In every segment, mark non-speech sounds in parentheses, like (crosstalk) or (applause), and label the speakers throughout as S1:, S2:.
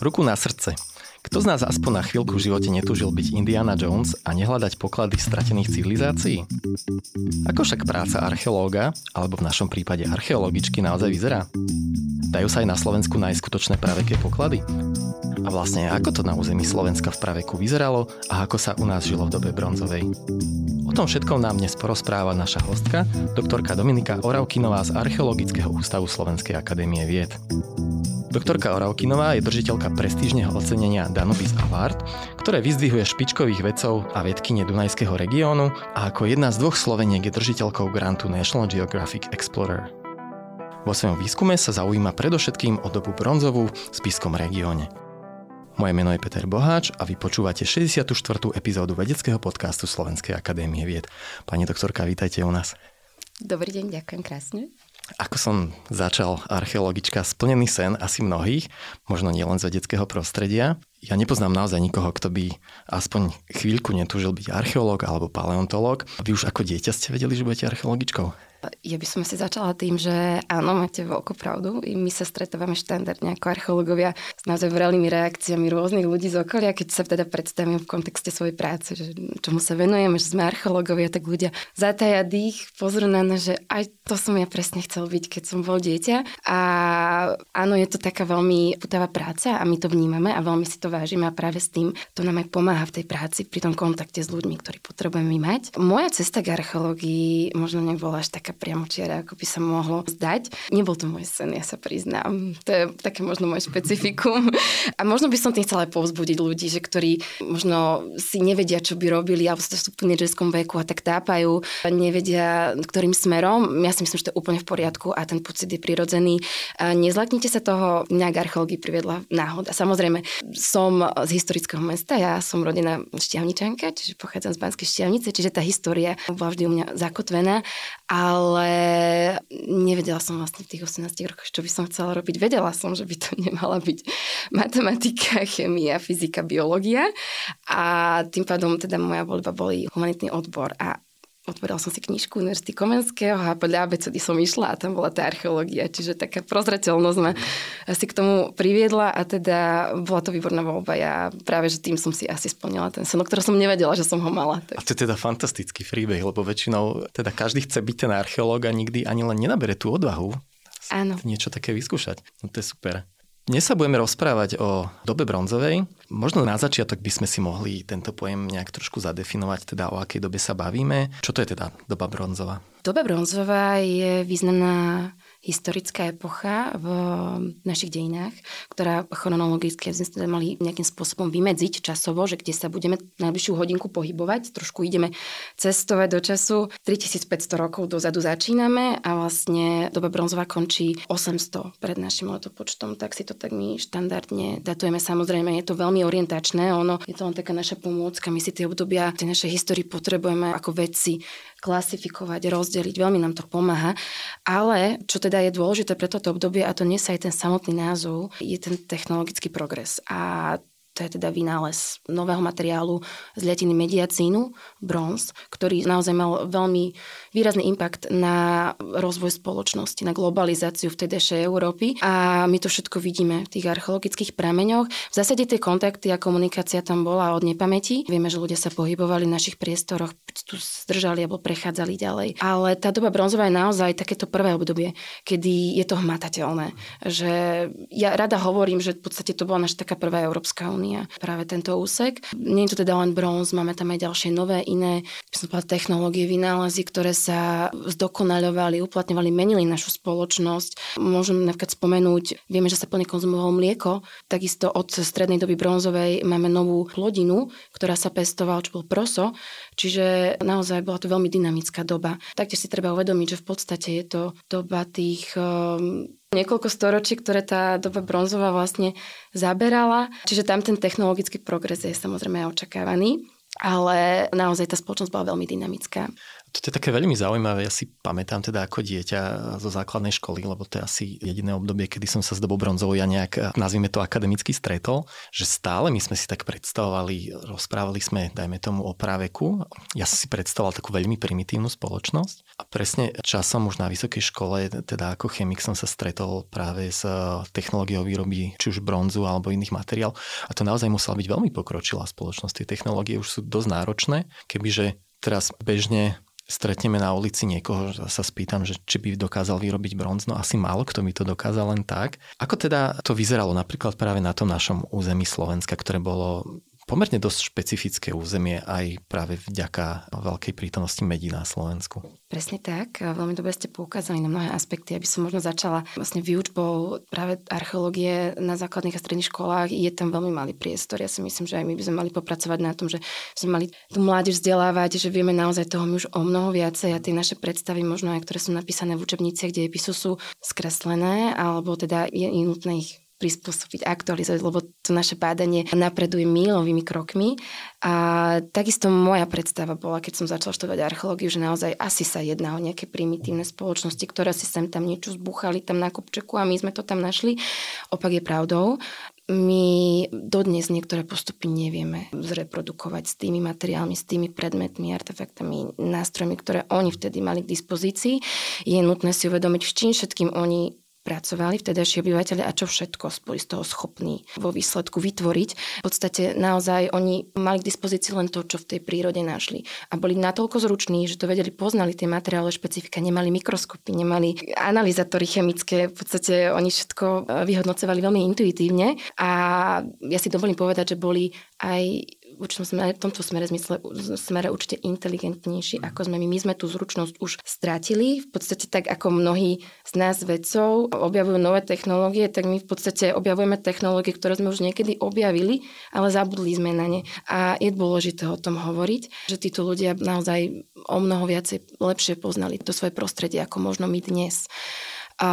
S1: Ruku na srdce. Kto z nás aspoň na chvíľku v živote netúžil byť Indiana Jones a nehľadať poklady stratených civilizácií? Ako však práca archeológa, alebo v našom prípade archeologičky naozaj vyzerá? Dajú sa aj na Slovensku nájsť skutočné praveké poklady? A vlastne ako to na území Slovenska v praveku vyzeralo a ako sa u nás žilo v dobe bronzovej? O tom všetkom nám dnes porozpráva naša hostka, doktorka Dominika Oravkinová z Archeologického ústavu Slovenskej akadémie vied. Doktorka Oravkinová je držiteľka prestížneho ocenenia Danubis Award, ktoré vyzdvihuje špičkových vedcov a vedkyne Dunajského regiónu a ako jedna z dvoch Sloveniek je držiteľkou grantu National Geographic Explorer. Vo svojom výskume sa zaujíma predovšetkým o dobu bronzovú v Spiskom regióne. Moje meno je Peter Boháč a vy počúvate 64. epizódu vedeckého podcastu Slovenskej akadémie vied. Pani doktorka, vítajte u nás.
S2: Dobrý deň, ďakujem krásne.
S1: Ako som začal archeologička, splnený sen asi mnohých, možno nielen z vedeckého prostredia. Ja nepoznám naozaj nikoho, kto by aspoň chvíľku netúžil byť archeológ alebo paleontológ. Vy už ako dieťa ste vedeli, že budete archeologičkou?
S2: Ja by som asi začala tým, že áno, máte veľkú pravdu. I my sa stretávame štandardne ako archeológovia s naozaj vrelými reakciami rôznych ľudí z okolia, keď sa teda predstavím v kontexte svojej práce, že čomu sa venujeme, že sme archeológovia, tak ľudia zataja dých, pozrú na nás, že aj to som ja presne chcel byť, keď som bol dieťa. A áno, je to taká veľmi putavá práca a my to vnímame a veľmi si to vážime a práve s tým to nám aj pomáha v tej práci, pri tom kontakte s ľuďmi, ktorí potrebujeme mať. Moja cesta k archeológii možno nebola až taká priamočiara, ako by sa mohlo zdať. Nebol to môj sen, ja sa priznám. To je také možno môj špecifikum. A možno by som tým chcela aj povzbudiť ľudí, že ktorí možno si nevedia, čo by robili, alebo sú v tínedžerskom veku a tak tápajú, nevedia, ktorým smerom. Ja si myslím, že to je úplne v poriadku a ten pocit je prirodzený. Nezlaknite sa toho, mňa k archeológii priviedla náhoda. Samozrejme, som z historického mesta, ja som rodená šťavničanka, čiže pochádzam z Banskej šťavnice, čiže tá história bola vždy u mňa zakotvená, ale ale nevedela som vlastne v tých 18 rokoch, čo by som chcela robiť. Vedela som, že by to (laughs) nemala byť matematika, chemia, fyzika, biológia a tým pádom teda moja voľba boli humanitný odbor a otvorila som si knižku Univerzity Komenského a podľa abecedy som išla a tam bola tá archeológia, čiže taká prozrateľnosť ma si k tomu priviedla a teda bola to výborná voľba. Ja práve, že tým som si asi splnila ten sen, o ktorom som nevedela, že som ho mala.
S1: Tak. A to je teda fantastický príbeh, lebo väčšinou teda každý chce byť ten archeológ a nikdy ani len nenabere tú odvahu
S2: Áno.
S1: niečo také vyskúšať. No to je super. Dnes sa budeme rozprávať o dobe bronzovej. Možno na začiatok by sme si mohli tento pojem nejak trošku zadefinovať, teda o akej dobe sa bavíme. Čo to je teda doba bronzová?
S2: Doba bronzová je významná historická epocha v našich dejinách, ktorá chronologicky sme mali nejakým spôsobom vymedziť časovo, že kde sa budeme najbližšiu hodinku pohybovať, trošku ideme cestovať do času. 3500 rokov dozadu začíname a vlastne doba bronzová končí 800 pred našim letopočtom, tak si to tak my štandardne datujeme. Samozrejme, je to veľmi orientačné, ono je to len taká naša pomôcka, my si tie obdobia tej našej histórii potrebujeme ako vedci klasifikovať, rozdeliť, veľmi nám to pomáha. Ale čo teda je dôležité pre toto obdobie, a to sa aj ten samotný názov, je ten technologický progres. A to je teda vynález nového materiálu z liatiny mediacínu, bronz, ktorý naozaj mal veľmi výrazný impact na rozvoj spoločnosti, na globalizáciu v tedejšej Európy. A my to všetko vidíme v tých archeologických prameňoch. V zásade tie kontakty a komunikácia tam bola od nepamäti. Vieme, že ľudia sa pohybovali v našich priestoroch, tu zdržali alebo prechádzali ďalej. Ale tá doba bronzová je naozaj takéto prvé obdobie, kedy je to hmatateľné. Že ja rada hovorím, že v podstate to bola naša taká prvá Európska únia. Práve tento úsek. Nie je to teda len bronz, máme tam aj ďalšie nové iné by som povedala, technológie, vynálezy, ktoré sa zdokonaľovali, uplatňovali, menili našu spoločnosť. Môžem napríklad spomenúť, vieme, že sa plne konzumovalo mlieko, takisto od strednej doby bronzovej máme novú plodinu, ktorá sa pestovala, čo bol proso, čiže naozaj bola to veľmi dynamická doba. Taktiež si treba uvedomiť, že v podstate je to doba tých um, niekoľko storočí, ktoré tá doba bronzová vlastne zaberala. Čiže tam ten technologický progres je samozrejme očakávaný ale naozaj tá spoločnosť bola veľmi dynamická.
S1: To je také veľmi zaujímavé. Ja si pamätám teda ako dieťa zo základnej školy, lebo to je asi jediné obdobie, kedy som sa s dobou bronzovou ja nejak, nazvime to akademicky stretol, že stále my sme si tak predstavovali, rozprávali sme, dajme tomu, o práveku. Ja som si predstavoval takú veľmi primitívnu spoločnosť a presne časom už na vysokej škole, teda ako chemik som sa stretol práve s technológiou výroby či už bronzu alebo iných materiál a to naozaj musela byť veľmi pokročilá spoločnosť. Tie technológie už sú dosť náročné, kebyže teraz bežne stretneme na ulici niekoho, sa spýtam, že či by dokázal vyrobiť bronz, no asi málo kto by to dokázal len tak. Ako teda to vyzeralo napríklad práve na tom našom území Slovenska, ktoré bolo pomerne dosť špecifické územie aj práve vďaka veľkej prítomnosti medí na Slovensku.
S2: Presne tak. Veľmi dobre ste poukázali na mnohé aspekty, aby som možno začala vlastne výučbou práve archeológie na základných a stredných školách. Je tam veľmi malý priestor. Ja si myslím, že aj my by sme mali popracovať na tom, že sme mali tú mládež vzdelávať, že vieme naozaj toho už o mnoho viacej a tie naše predstavy, možno aj ktoré sú napísané v učebniciach dejepisu, sú skreslené, alebo teda je nutné ich prispôsobiť, aktualizovať, lebo to naše bádanie napreduje mílovými krokmi. A takisto moja predstava bola, keď som začala študovať archeológiu, že naozaj asi sa jedná o nejaké primitívne spoločnosti, ktoré si sem tam niečo zbuchali tam na kopčeku a my sme to tam našli. Opak je pravdou. My dodnes niektoré postupy nevieme zreprodukovať s tými materiálmi, s tými predmetmi, artefaktami, nástrojmi, ktoré oni vtedy mali k dispozícii. Je nutné si uvedomiť, v čím všetkým oni pracovali vtedajší obyvateľe a čo všetko boli z toho schopní vo výsledku vytvoriť. V podstate naozaj oni mali k dispozícii len to, čo v tej prírode našli. A boli natoľko zruční, že to vedeli, poznali tie materiály špecifika, nemali mikroskopy, nemali analyzátory chemické, v podstate oni všetko e, vyhodnocovali veľmi intuitívne. A ja si dovolím povedať, že boli aj určitom smere, v tomto smere, zmysle, smere určite inteligentnejší, ako sme my. My sme tú zručnosť už stratili. V podstate tak, ako mnohí z nás vedcov objavujú nové technológie, tak my v podstate objavujeme technológie, ktoré sme už niekedy objavili, ale zabudli sme na ne. A je dôležité o tom hovoriť, že títo ľudia naozaj o mnoho viacej lepšie poznali to svoje prostredie, ako možno my dnes. A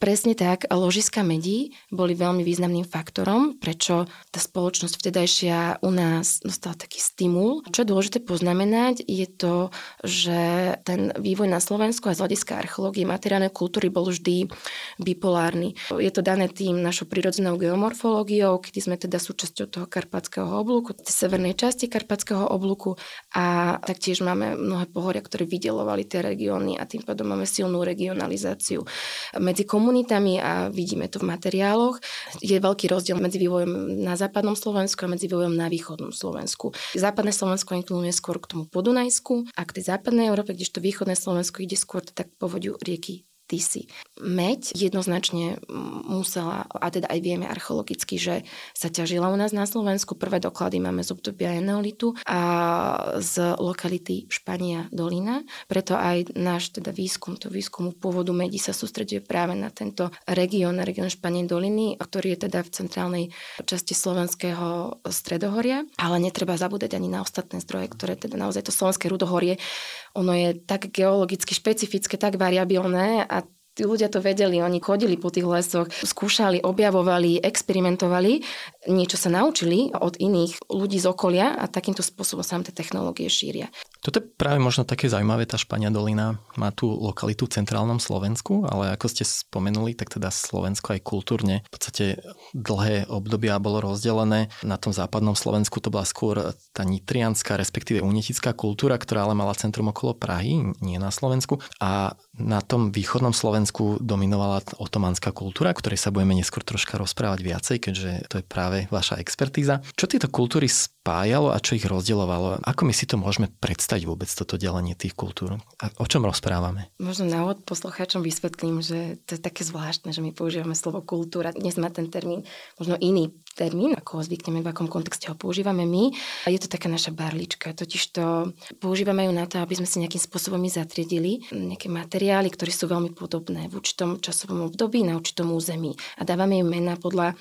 S2: presne tak, ložiska medí boli veľmi významným faktorom, prečo tá spoločnosť vtedajšia u nás dostala taký stimul. Čo je dôležité poznamenať, je to, že ten vývoj na Slovensku a z hľadiska archeológie materiálnej kultúry bol vždy bipolárny. Je to dané tým našou prirodzenou geomorfológiou, kedy sme teda súčasťou toho karpatského oblúku, tej severnej časti karpatského oblúku a taktiež máme mnohé pohoria, ktoré vydelovali tie regióny a tým pádom máme silnú regionalizáciu komunikáciu medzi komunitami a vidíme to v materiáloch. Je veľký rozdiel medzi vývojom na západnom Slovensku a medzi vývojom na východnom Slovensku. Západné Slovensko inkluduje skôr k tomu podunajsku a k tej západnej Európe, kdežto východné Slovensko ide skôr tak povodiu rieky Tisy. Meď jednoznačne musela, a teda aj vieme archeologicky, že sa ťažila u nás na Slovensku. Prvé doklady máme z obdobia Eneolitu a z lokality Špania Dolina. Preto aj náš teda výskum, to výskumu pôvodu medí sa sústreduje práve na tento región, región Španie Doliny, ktorý je teda v centrálnej časti slovenského stredohoria. Ale netreba zabúdať ani na ostatné zdroje, ktoré teda naozaj to slovenské rudohorie ono je tak geologicky špecifické, tak variabilné a tí ľudia to vedeli, oni chodili po tých lesoch, skúšali, objavovali, experimentovali, niečo sa naučili od iných ľudí z okolia a takýmto spôsobom sa tie technológie šíria.
S1: Toto je práve možno také zaujímavé, tá Špania dolina má tú lokalitu v centrálnom Slovensku, ale ako ste spomenuli, tak teda Slovensko aj kultúrne v podstate dlhé obdobia bolo rozdelené. Na tom západnom Slovensku to bola skôr tá nitrianská, respektíve unetická kultúra, ktorá ale mala centrum okolo Prahy, nie na Slovensku. A na tom východnom Slovensku dominovala otomanská kultúra, ktorej sa budeme neskôr troška rozprávať viacej, keďže to je práve vaša expertíza. Čo tieto kultúry spájalo a čo ich rozdielovalo? Ako my si to môžeme predstaviť vôbec toto delenie tých kultúr? A o čom rozprávame?
S2: Možno na úvod poslucháčom vysvetlím, že to je také zvláštne, že my používame slovo kultúra. Dnes má ten termín možno iný termín, ako ho zvykneme, v akom kontexte ho používame my. A je to taká naša barlička, totiž to používame ju na to, aby sme si nejakým spôsobom zatriedili nejaké materiály, ktoré sú veľmi podobné v určitom časovom období na určitom území. A dávame im mená podľa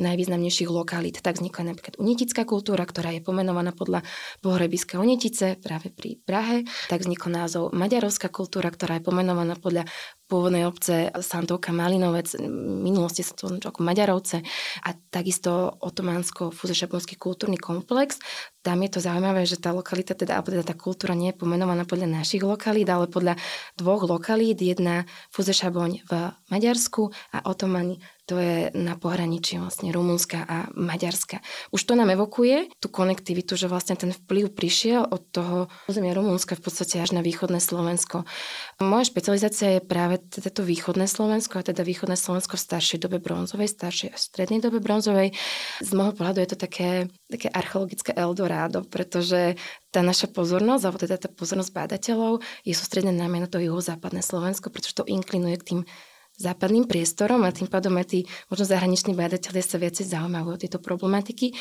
S2: najvýznamnejších lokalít. Tak vznikla napríklad unetická kultúra, ktorá je pomenovaná podľa pohrebiska Unetice práve pri Prahe. Tak vznikol názov maďarovská kultúra, ktorá je pomenovaná podľa pôvodnej obce Santovka Malinovec, v minulosti sa to ako Maďarovce a takisto otománsko fuzešaponský kultúrny komplex. Tam je to zaujímavé, že tá lokalita, teda, alebo teda tá kultúra nie je pomenovaná podľa našich lokalít, ale podľa dvoch lokalít. Jedna Fuzešaboň v Maďarsku a Otomani to je na pohraničí vlastne Rumunska a Maďarska. Už to nám evokuje tú konektivitu, že vlastne ten vplyv prišiel od toho územia Rumunska v podstate až na východné Slovensko. Moja špecializácia je práve teda to východné Slovensko a teda východné Slovensko v staršej dobe bronzovej, staršej a strednej dobe bronzovej. Z môjho pohľadu je to také, také archeologické Eldorado, pretože tá naša pozornosť, alebo teda tá pozornosť bádateľov je sústredená najmä na to juhozápadné Slovensko, pretože to inklinuje k tým západným priestorom a tým pádom aj tí možno zahraniční bádatelia sa viacej zaujímajú o tieto problematiky.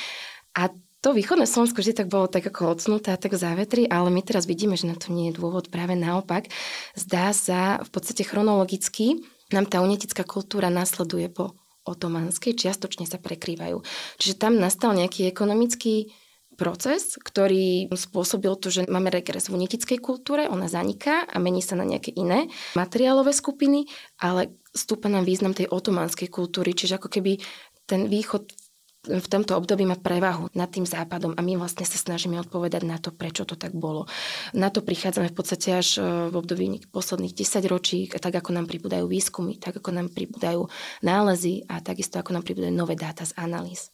S2: A to východné Slovensko vždy tak bolo tak ako odsnuté a tak závetri, ale my teraz vidíme, že na to nie je dôvod. Práve naopak, zdá sa v podstate chronologicky, nám tá unetická kultúra nasleduje po otomanskej, čiastočne sa prekrývajú. Čiže tam nastal nejaký ekonomický proces, ktorý spôsobil to, že máme regres v unetickej kultúre, ona zaniká a mení sa na nejaké iné materiálové skupiny, ale stúpa nám význam tej otomanskej kultúry, čiže ako keby ten východ v tomto období má prevahu nad tým západom a my vlastne sa snažíme odpovedať na to, prečo to tak bolo. Na to prichádzame v podstate až e, v období posledných 10 ročí, tak ako nám pribúdajú výskumy, tak ako nám pribúdajú nálezy a takisto ako nám pribúdajú nové dáta z analýz.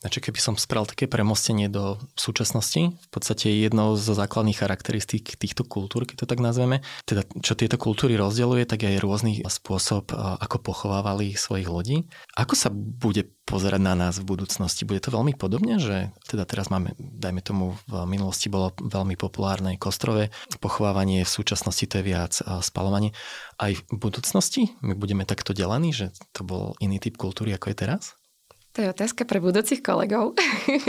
S1: Znači, keby som spravil také premostenie do súčasnosti, v podstate jednou zo základných charakteristík týchto kultúr, keď to tak nazveme, teda čo tieto kultúry rozdeľuje, tak je rôzny spôsob, ako pochovávali svojich ľudí. Ako sa bude pozerať na nás v budúcnosti? Bude to veľmi podobne, že teda teraz máme, dajme tomu, v minulosti bolo veľmi populárne kostrové pochovávanie, v súčasnosti to je viac spalovanie. Aj v budúcnosti my budeme takto delení, že to bol iný typ kultúry, ako je teraz?
S2: To je otázka pre budúcich kolegov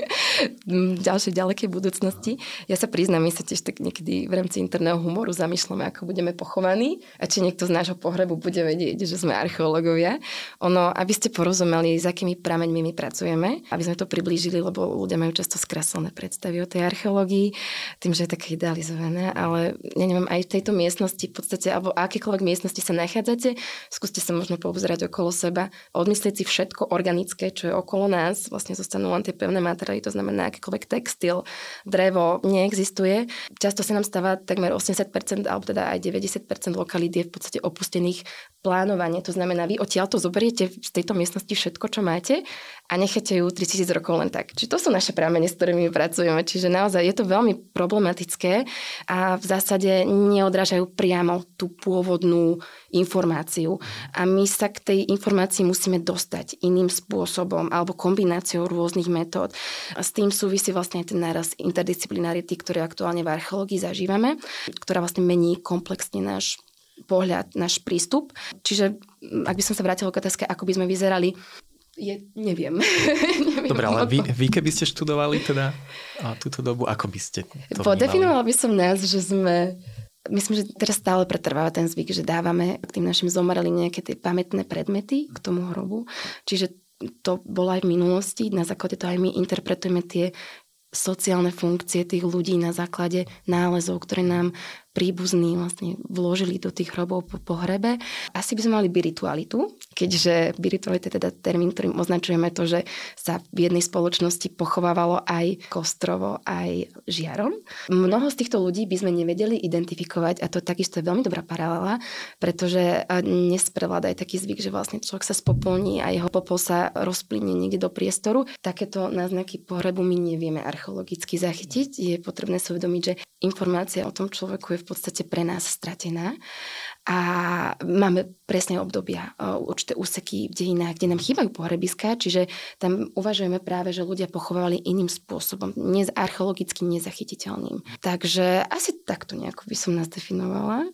S2: (laughs) v ďalšej ďalekej budúcnosti. Ja sa priznám, my sa tiež tak niekedy v rámci interného humoru zamýšľame, ako budeme pochovaní a či niekto z nášho pohrebu bude vedieť, že sme archeológovia. Ono, aby ste porozumeli, s akými prameňmi my pracujeme, aby sme to priblížili, lebo ľudia majú často skreslené predstavy o tej archeológii, tým, že je také idealizované, ale ja neviem, aj v tejto miestnosti v podstate, alebo akékoľvek miestnosti sa nachádzate, skúste sa možno poobzerať okolo seba, odmyslieť si všetko organické, čo okolo nás vlastne zostanú len tie pevné materiály, to znamená akýkoľvek textil, drevo neexistuje. Často sa nám stáva takmer 80% alebo teda aj 90% lokalít je v podstate opustených plánovanie. To znamená, vy odtiaľ to zoberiete z tejto miestnosti všetko, čo máte a necháte ju 3000 rokov len tak. Čiže to sú naše prámene, s ktorými pracujeme. Čiže naozaj je to veľmi problematické a v zásade neodrážajú priamo tú pôvodnú informáciu. A my sa k tej informácii musíme dostať iným spôsobom alebo kombináciou rôznych metód. A s tým súvisí vlastne aj ten náraz interdisciplinarity, ktorý aktuálne v archeológii zažívame, ktorá vlastne mení komplexne náš pohľad, náš prístup. Čiže ak by som sa vrátila k otázke, ako by sme vyzerali je, neviem. (laughs)
S1: neviem. Dobre, ale vy, vy keby ste študovali teda a túto dobu, ako by ste to
S2: Podefinovala by som nás, že sme Myslím, že teraz stále pretrváva ten zvyk, že dávame k tým našim zomrelým nejaké tie pamätné predmety k tomu hrobu. Čiže to bolo aj v minulosti, na základe toho aj my interpretujeme tie sociálne funkcie tých ľudí na základe nálezov, ktoré nám príbuzní vlastne vložili do tých hrobov po pohrebe. Asi by sme mali biritualitu, keďže biritualita je teda termín, ktorým označujeme to, že sa v jednej spoločnosti pochovávalo aj kostrovo, aj žiarom. Mnoho z týchto ľudí by sme nevedeli identifikovať a to takisto je veľmi dobrá paralela, pretože dnes prevláda aj taký zvyk, že vlastne človek sa spopolní a jeho popol sa rozplynie niekde do priestoru. Takéto náznaky pohrebu my nevieme archeologicky zachytiť. Je potrebné si uvedomiť, že informácia o tom človeku je v podstate pre nás stratená. A máme presne obdobia, určité úseky v dejinách, kde nám chýbajú pohrebiská, čiže tam uvažujeme práve, že ľudia pochovávali iným spôsobom, nez, archeologicky nezachytiteľným. Takže asi takto nejako by som nás definovala.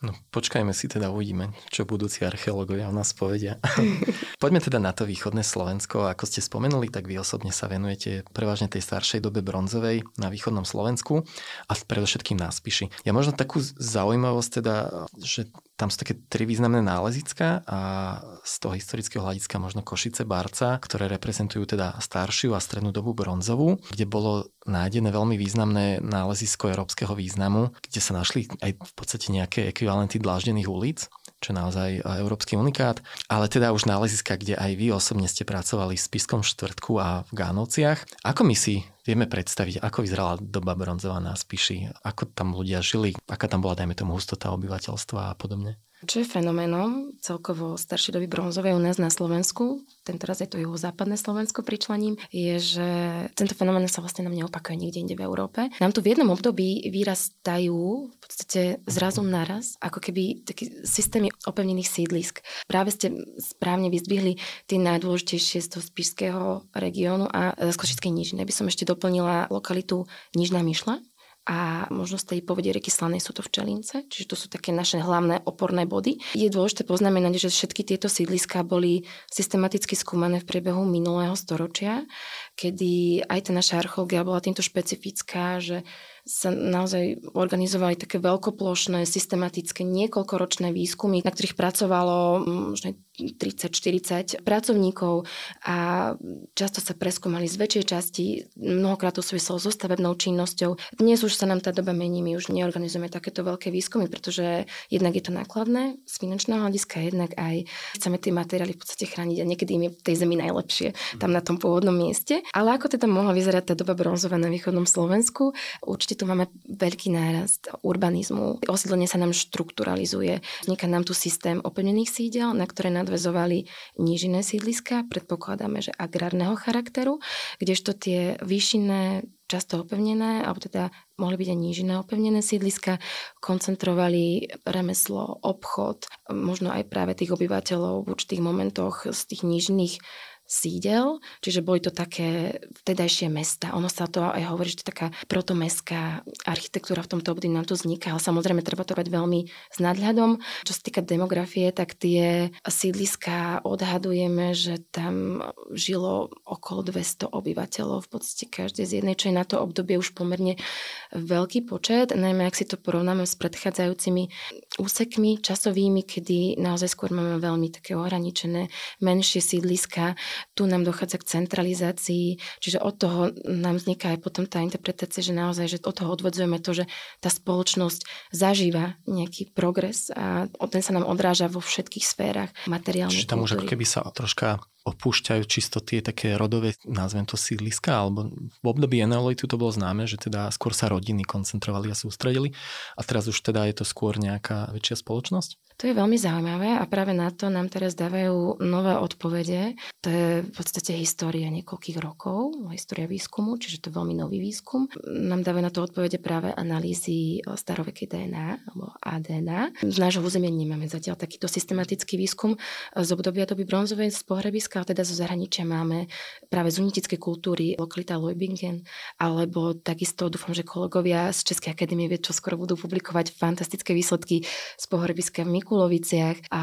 S1: No počkajme si teda, uvidíme, čo budúci archeológovia o nás povedia. (laughs) Poďme teda na to východné Slovensko. Ako ste spomenuli, tak vy osobne sa venujete prevažne tej staršej dobe bronzovej na východnom Slovensku a predovšetkým na Spiši. Ja možno takú zaujímavosť teda, že tam sú také tri významné nálezická a z toho historického hľadiska možno Košice Barca, ktoré reprezentujú teda staršiu a strednú dobu bronzovú, kde bolo nájdené veľmi významné nálezisko európskeho významu, kde sa našli aj v podstate nejaké ekvivalenty dláždených ulic čo je naozaj e, európsky unikát, ale teda už náleziska, kde aj vy osobne ste pracovali v Spiskom štvrtku a v Gánovciach. Ako my si vieme predstaviť, ako vyzerala doba bronzová na Spiši, ako tam ľudia žili, aká tam bola, dajme tomu, hustota obyvateľstva a podobne?
S2: Čo je fenoménom celkovo staršej doby bronzovej u nás na Slovensku, tento raz je to jeho západné Slovensko pričlením, je, že tento fenomén sa vlastne nám neopakuje nikde inde v Európe. Nám tu v jednom období vyrastajú v podstate zrazu naraz, ako keby taký systémy opevnených sídlisk. Práve ste správne vyzdvihli tie najdôležitejšie z toho spišského regiónu a z Košickej nížiny. By som ešte doplnila lokalitu Nižná Myšla, a možno z tej povedie reky Slanej sú to včelince, čiže to sú také naše hlavné oporné body. Je dôležité poznamenať, že všetky tieto sídliská boli systematicky skúmané v priebehu minulého storočia, kedy aj tá naša archeológia bola týmto špecifická, že sa naozaj organizovali také veľkoplošné, systematické, niekoľkoročné výskumy, na ktorých pracovalo možno 30-40 pracovníkov a často sa preskúmali z väčšej časti, mnohokrát to súviselo so stavebnou činnosťou. Dnes už sa nám tá doba mení, my už neorganizujeme takéto veľké výskumy, pretože jednak je to nákladné z finančného hľadiska, jednak aj chceme tie materiály v podstate chrániť a niekedy im je v tej zemi najlepšie, tam na tom pôvodnom mieste. Ale ako teda mohla vyzerať tá doba bronzová na východnom Slovensku? Určite tu máme veľký nárast urbanizmu. Osídlenie sa nám štrukturalizuje. Vzniká nám tu systém opevnených sídel, na ktoré nadvezovali nížinné sídliska, predpokladáme, že agrárneho charakteru, kdežto tie výšinné často opevnené, alebo teda mohli byť aj nížinné opevnené sídliska, koncentrovali remeslo, obchod, možno aj práve tých obyvateľov v určitých momentoch z tých nížnych sídel, čiže boli to také vtedajšie mesta. Ono sa to aj hovorí, že to je taká protomestská architektúra v tomto období nám tu vzniká, ale samozrejme treba to brať veľmi s nadhľadom. Čo sa týka demografie, tak tie sídliska odhadujeme, že tam žilo okolo 200 obyvateľov v podstate každej z jednej, čo je na to obdobie už pomerne veľký počet, najmä ak si to porovnáme s predchádzajúcimi úsekmi časovými, kedy naozaj skôr máme veľmi také ohraničené menšie sídliska, tu nám dochádza k centralizácii, čiže od toho nám vzniká aj potom tá interpretácia, že naozaj, že od toho odvodzujeme to, že tá spoločnosť zažíva nejaký progres a ten sa nám odráža vo všetkých sférach materiálnej
S1: Čiže tam už ako keby sa troška opúšťajú čisto tie také rodové, nazvem to sídliska, alebo v období eneolitu to bolo známe, že teda skôr sa rodiny koncentrovali a sústredili a teraz už teda je to skôr nejaká väčšia spoločnosť?
S2: To je veľmi zaujímavé a práve na to nám teraz dávajú nové odpovede. To je v podstate história niekoľkých rokov, história výskumu, čiže to je veľmi nový výskum. Nám dávajú na to odpovede práve analýzy starovekej DNA alebo ADN. Z nášho územia nemáme zatiaľ takýto systematický výskum z obdobia doby bronzovej z pohrebiska, ale teda zo zahraničia máme práve z unitickej kultúry lokalita Leubingen, alebo takisto dúfam, že kolegovia z Českej akadémie vied čo skoro budú publikovať fantastické výsledky z pohrebiska v Mikuloviciach a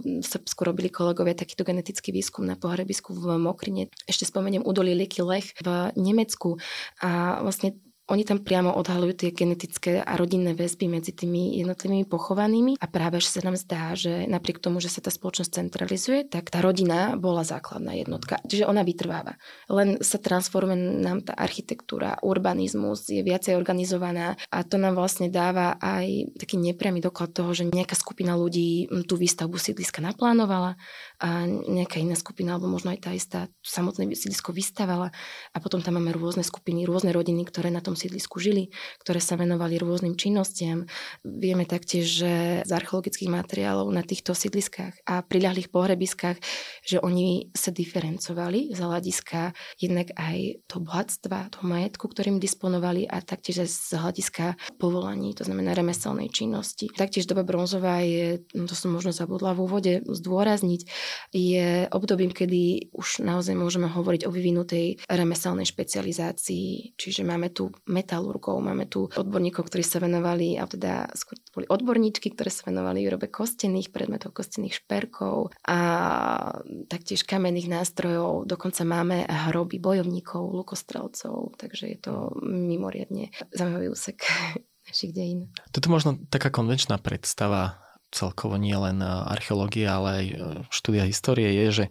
S2: v Srbsku robili kolegovia takýto genetický výskum na pohrebisku v Mokrine. Ešte spomeniem údolie Lieky Lech v Nemecku a vlastne oni tam priamo odhalujú tie genetické a rodinné väzby medzi tými jednotlivými pochovanými a práve že sa nám zdá, že napriek tomu, že sa tá spoločnosť centralizuje, tak tá rodina bola základná jednotka. Čiže ona vytrváva. Len sa transformuje nám tá architektúra, urbanizmus je viacej organizovaná a to nám vlastne dáva aj taký nepriamy doklad toho, že nejaká skupina ľudí tú výstavbu sídliska naplánovala a nejaká iná skupina, alebo možno aj tá istá samotné sídlisko vystavala a potom tam máme rôzne skupiny, rôzne rodiny, ktoré na tom sídlisku žili, ktoré sa venovali rôznym činnostiam. Vieme taktiež, že z archeologických materiálov na týchto sídliskách a priľahlých pohrebiskách, že oni sa diferencovali z hľadiska jednak aj toho bohatstva, toho majetku, ktorým disponovali a taktiež aj z hľadiska povolaní, to znamená remeselnej činnosti. Taktiež doba bronzová je, no to som možno zabudla v úvode zdôrazniť, je obdobím, kedy už naozaj môžeme hovoriť o vyvinutej remeselnej špecializácii. Čiže máme tu metalurgov, máme tu odborníkov, ktorí sa venovali, a teda skôr boli odborníčky, ktoré sa venovali výrobe kostených predmetov, kostených šperkov a taktiež kamenných nástrojov. Dokonca máme hroby bojovníkov, lukostrelcov, takže je to mimoriadne zaujímavý úsek (laughs) našich dejín.
S1: Toto možno taká konvenčná predstava celkovo nie len e, archeológia, ale aj e, štúdia histórie je, že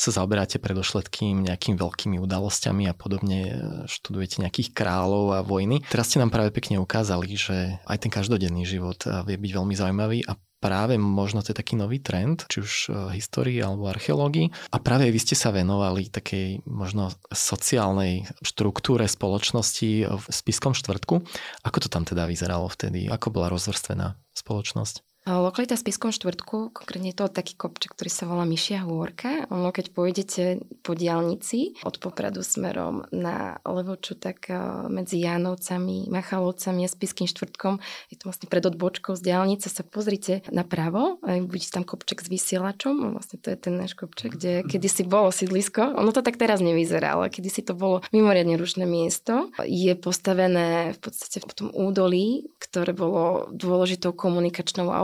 S1: sa zaoberáte predošletkým nejakými veľkými udalosťami a podobne e, študujete nejakých kráľov a vojny. Teraz ste nám práve pekne ukázali, že aj ten každodenný život vie byť veľmi zaujímavý a práve možno to je taký nový trend, či už histórii alebo archeológii. A práve vy ste sa venovali takej možno sociálnej štruktúre spoločnosti v Spiskom štvrtku. Ako to tam teda vyzeralo vtedy? Ako bola rozvrstvená spoločnosť?
S2: Lokalita Spiskom štvrtku, konkrétne je to taký kopček, ktorý sa volá Myšia hôrka. Ono, keď pôjdete po diálnici od Popradu smerom na Levoču, tak medzi Jánovcami, Machalovcami a Spiským štvrtkom, je to vlastne pred odbočkou z diálnice, sa pozrite napravo, vidíte tam kopček s vysielačom, vlastne to je ten náš kopček, kde kedysi bolo sídlisko. Ono to tak teraz nevyzerá, ale kedysi to bolo mimoriadne rušné miesto. Je postavené v podstate v tom údolí, ktoré bolo dôležitou komunikačnou a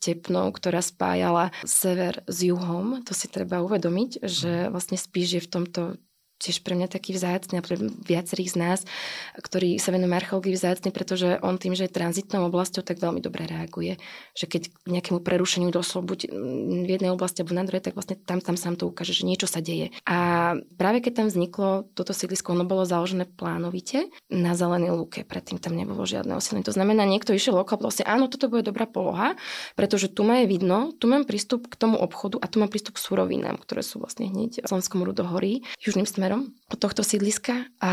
S2: tepnou, ktorá spájala sever s juhom. To si treba uvedomiť, že vlastne spíš je v tomto tiež pre mňa taký vzácný a pre viacerých z nás, ktorí sa venujú archeológii vzácný, pretože on tým, že je tranzitnou oblasťou, tak veľmi dobre reaguje. Že keď nejakému prerušeniu došlo buď v jednej oblasti alebo na druhej, tak vlastne tam, tam sa to ukáže, že niečo sa deje. A práve keď tam vzniklo toto sídlisko, ono bolo založené plánovite na zelenej lúke. Predtým tam nebolo žiadne osilenie. To znamená, niekto išiel okolo, vlastne áno, toto bude dobrá poloha, pretože tu ma je vidno, tu mám prístup k tomu obchodu a tu mám prístup k surovinám, ktoré sú vlastne hneď v Slovenskom rudohorí, južným smerom smerom od tohto sídliska a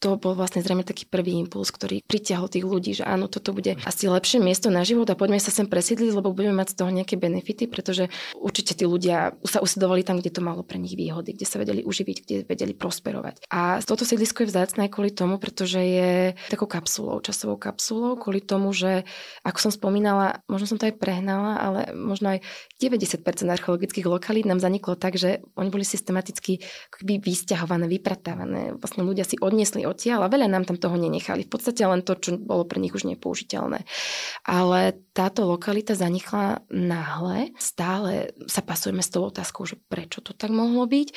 S2: to bol vlastne zrejme taký prvý impuls, ktorý pritiahol tých ľudí, že áno, toto bude asi lepšie miesto na život a poďme sa sem presídliť, lebo budeme mať z toho nejaké benefity, pretože určite tí ľudia sa usidovali tam, kde to malo pre nich výhody, kde sa vedeli uživiť, kde vedeli prosperovať. A toto sídlisko je vzácne kvôli tomu, pretože je takou kapsulou, časovou kapsulou, kvôli tomu, že ako som spomínala, možno som to aj prehnala, ale možno aj 90% archeologických lokalít nám zaniklo tak, že oni boli systematicky vysťahované, vypratávané. Vlastne ľudia si odniesli odtiaľ a veľa nám tam toho nenechali. V podstate len to, čo bolo pre nich už nepoužiteľné. Ale táto lokalita zanikla náhle. Stále sa pasujeme s tou otázkou, že prečo to tak mohlo byť.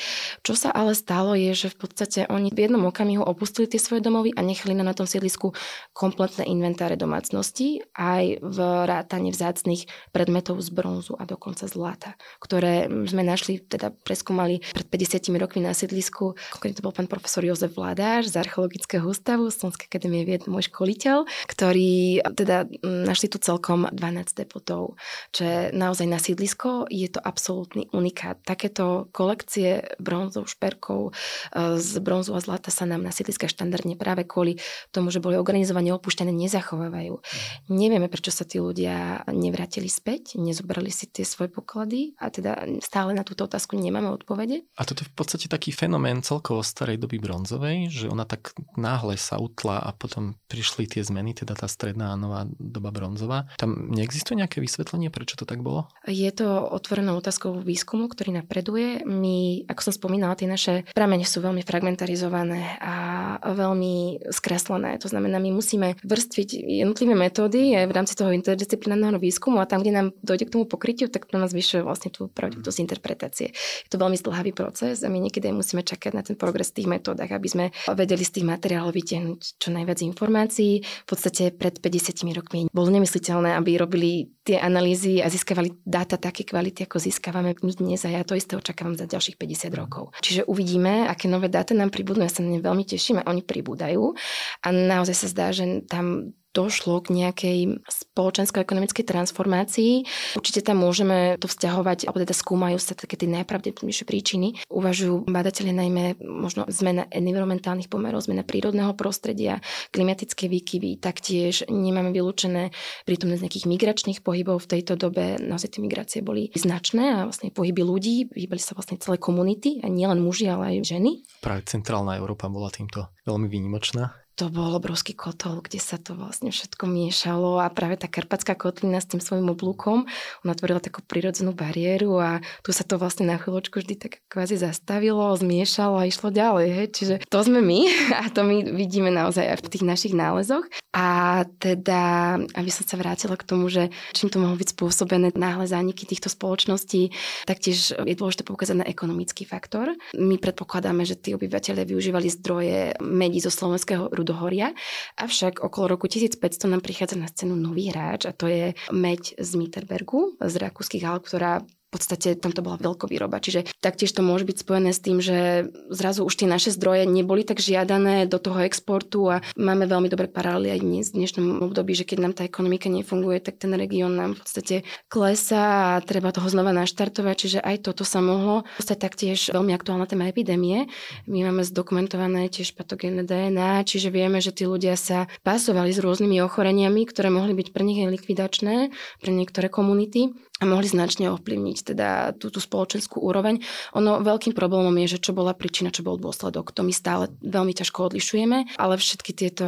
S2: Čo sa ale stalo je, že v podstate oni v jednom okamihu opustili tie svoje domovy a nechali na, tom sídlisku kompletné inventáre domácnosti aj v rátane vzácných predmetov z bronzu a dokonca zlata, ktoré sme našli, teda preskúmali pred 50 rokmi na sídlisku. Konkrétne to bol pán profesor Jozef Vladáš z Archeologického ústavu Slovenskej akadémie vied, môj školiteľ, ktorý teda našli tu celkom 12 depotov, čo je naozaj na sídlisko, je to absolútny unikát. Takéto kolekcie bronzov, šperkov e, z bronzu a zlata sa nám na sídliskách štandardne práve kvôli tomu, že boli organizovane opúšťané, nezachovávajú. Nevieme, prečo sa tí ľudia nevrátili späť, nezobrali si tie svoje poklady a teda stále na túto otázku nemáme odpovede.
S1: A toto je v podstate taký fenomén celkovo starej doby bronzovej, že ona tak náhle sa utla a potom prišli tie zmeny, teda tá stredná a nová doba bronzová. Tam neexistuje nejaké vysvetlenie, prečo to tak bolo?
S2: Je to otvorenou otázkou výskumu, ktorý napreduje. My, ako som spomínala, tie naše pramene sú veľmi fragmentarizované a veľmi skreslené. To znamená, my musíme vrstviť jednotlivé metódy v rámci toho interdisciplinárneho výskumu a tam, kde nám dojde k tomu pokrytiu, tak to nás zvyšuje vlastne tú pravdepodobnosť interpretácie. Je to veľmi zdlhavý proces a my niekedy musíme čakať na ten progres v tých metódach, aby sme vedeli z tých tých materiálov vytiahnuť čo najviac informácií. V podstate pred 50 rokmi bolo nemysliteľné, aby robili tie analýzy a získavali dáta také kvality, ako získavame my dnes a ja to isté očakávam za ďalších 50 rokov. Čiže uvidíme, aké nové dáta nám pribudnú. Ja sa na ne veľmi teším a oni pribúdajú. A naozaj sa zdá, že tam došlo k nejakej spoločensko-ekonomickej transformácii. Určite tam môžeme to vzťahovať, alebo teda skúmajú sa také tie najpravdepodobnejšie príčiny. Uvažujú badatelia najmä možno zmena environmentálnych pomerov, zmena prírodného prostredia, klimatické výkyvy, taktiež nemáme vylúčené prítomné z nejakých migračných pohybov v tejto dobe. Naozaj tie migrácie boli značné a vlastne pohyby ľudí, hýbali sa vlastne celé komunity, a nielen muži, ale aj ženy.
S1: Práve centrálna Európa bola týmto veľmi výnimočná
S2: to bol obrovský kotol, kde sa to vlastne všetko miešalo a práve tá karpatská kotlina s tým svojim oblúkom, ona tvorila takú prirodzenú bariéru a tu sa to vlastne na chvíľočku vždy tak kvázi zastavilo, zmiešalo a išlo ďalej. Hej. Čiže to sme my (laughs) a to my vidíme naozaj aj v tých našich nálezoch. A teda, aby som sa vrátila k tomu, že čím to mohlo byť spôsobené náhle zániky týchto spoločností, taktiež je dôležité poukázať na ekonomický faktor. My predpokladáme, že tí obyvateľe využívali zdroje medí zo slovenského rudohoria, avšak okolo roku 1500 nám prichádza na scénu nový hráč a to je meď z Mitterbergu, z rakúskych Alp, ktorá podstate tam to bola veľkovýroba. Čiže taktiež to môže byť spojené s tým, že zrazu už tie naše zdroje neboli tak žiadané do toho exportu a máme veľmi dobré paralely aj dnes v dnešnom období, že keď nám tá ekonomika nefunguje, tak ten región nám v podstate klesá a treba toho znova naštartovať. Čiže aj toto sa mohlo. V taktiež veľmi aktuálna téma epidémie. My máme zdokumentované tiež patogénne DNA, čiže vieme, že tí ľudia sa pasovali s rôznymi ochoreniami, ktoré mohli byť pre nich aj likvidačné, pre niektoré komunity a mohli značne ovplyvniť teda tú, tú spoločenskú úroveň. Ono veľkým problémom je, že čo bola príčina, čo bol dôsledok. To my stále veľmi ťažko odlišujeme, ale všetky tieto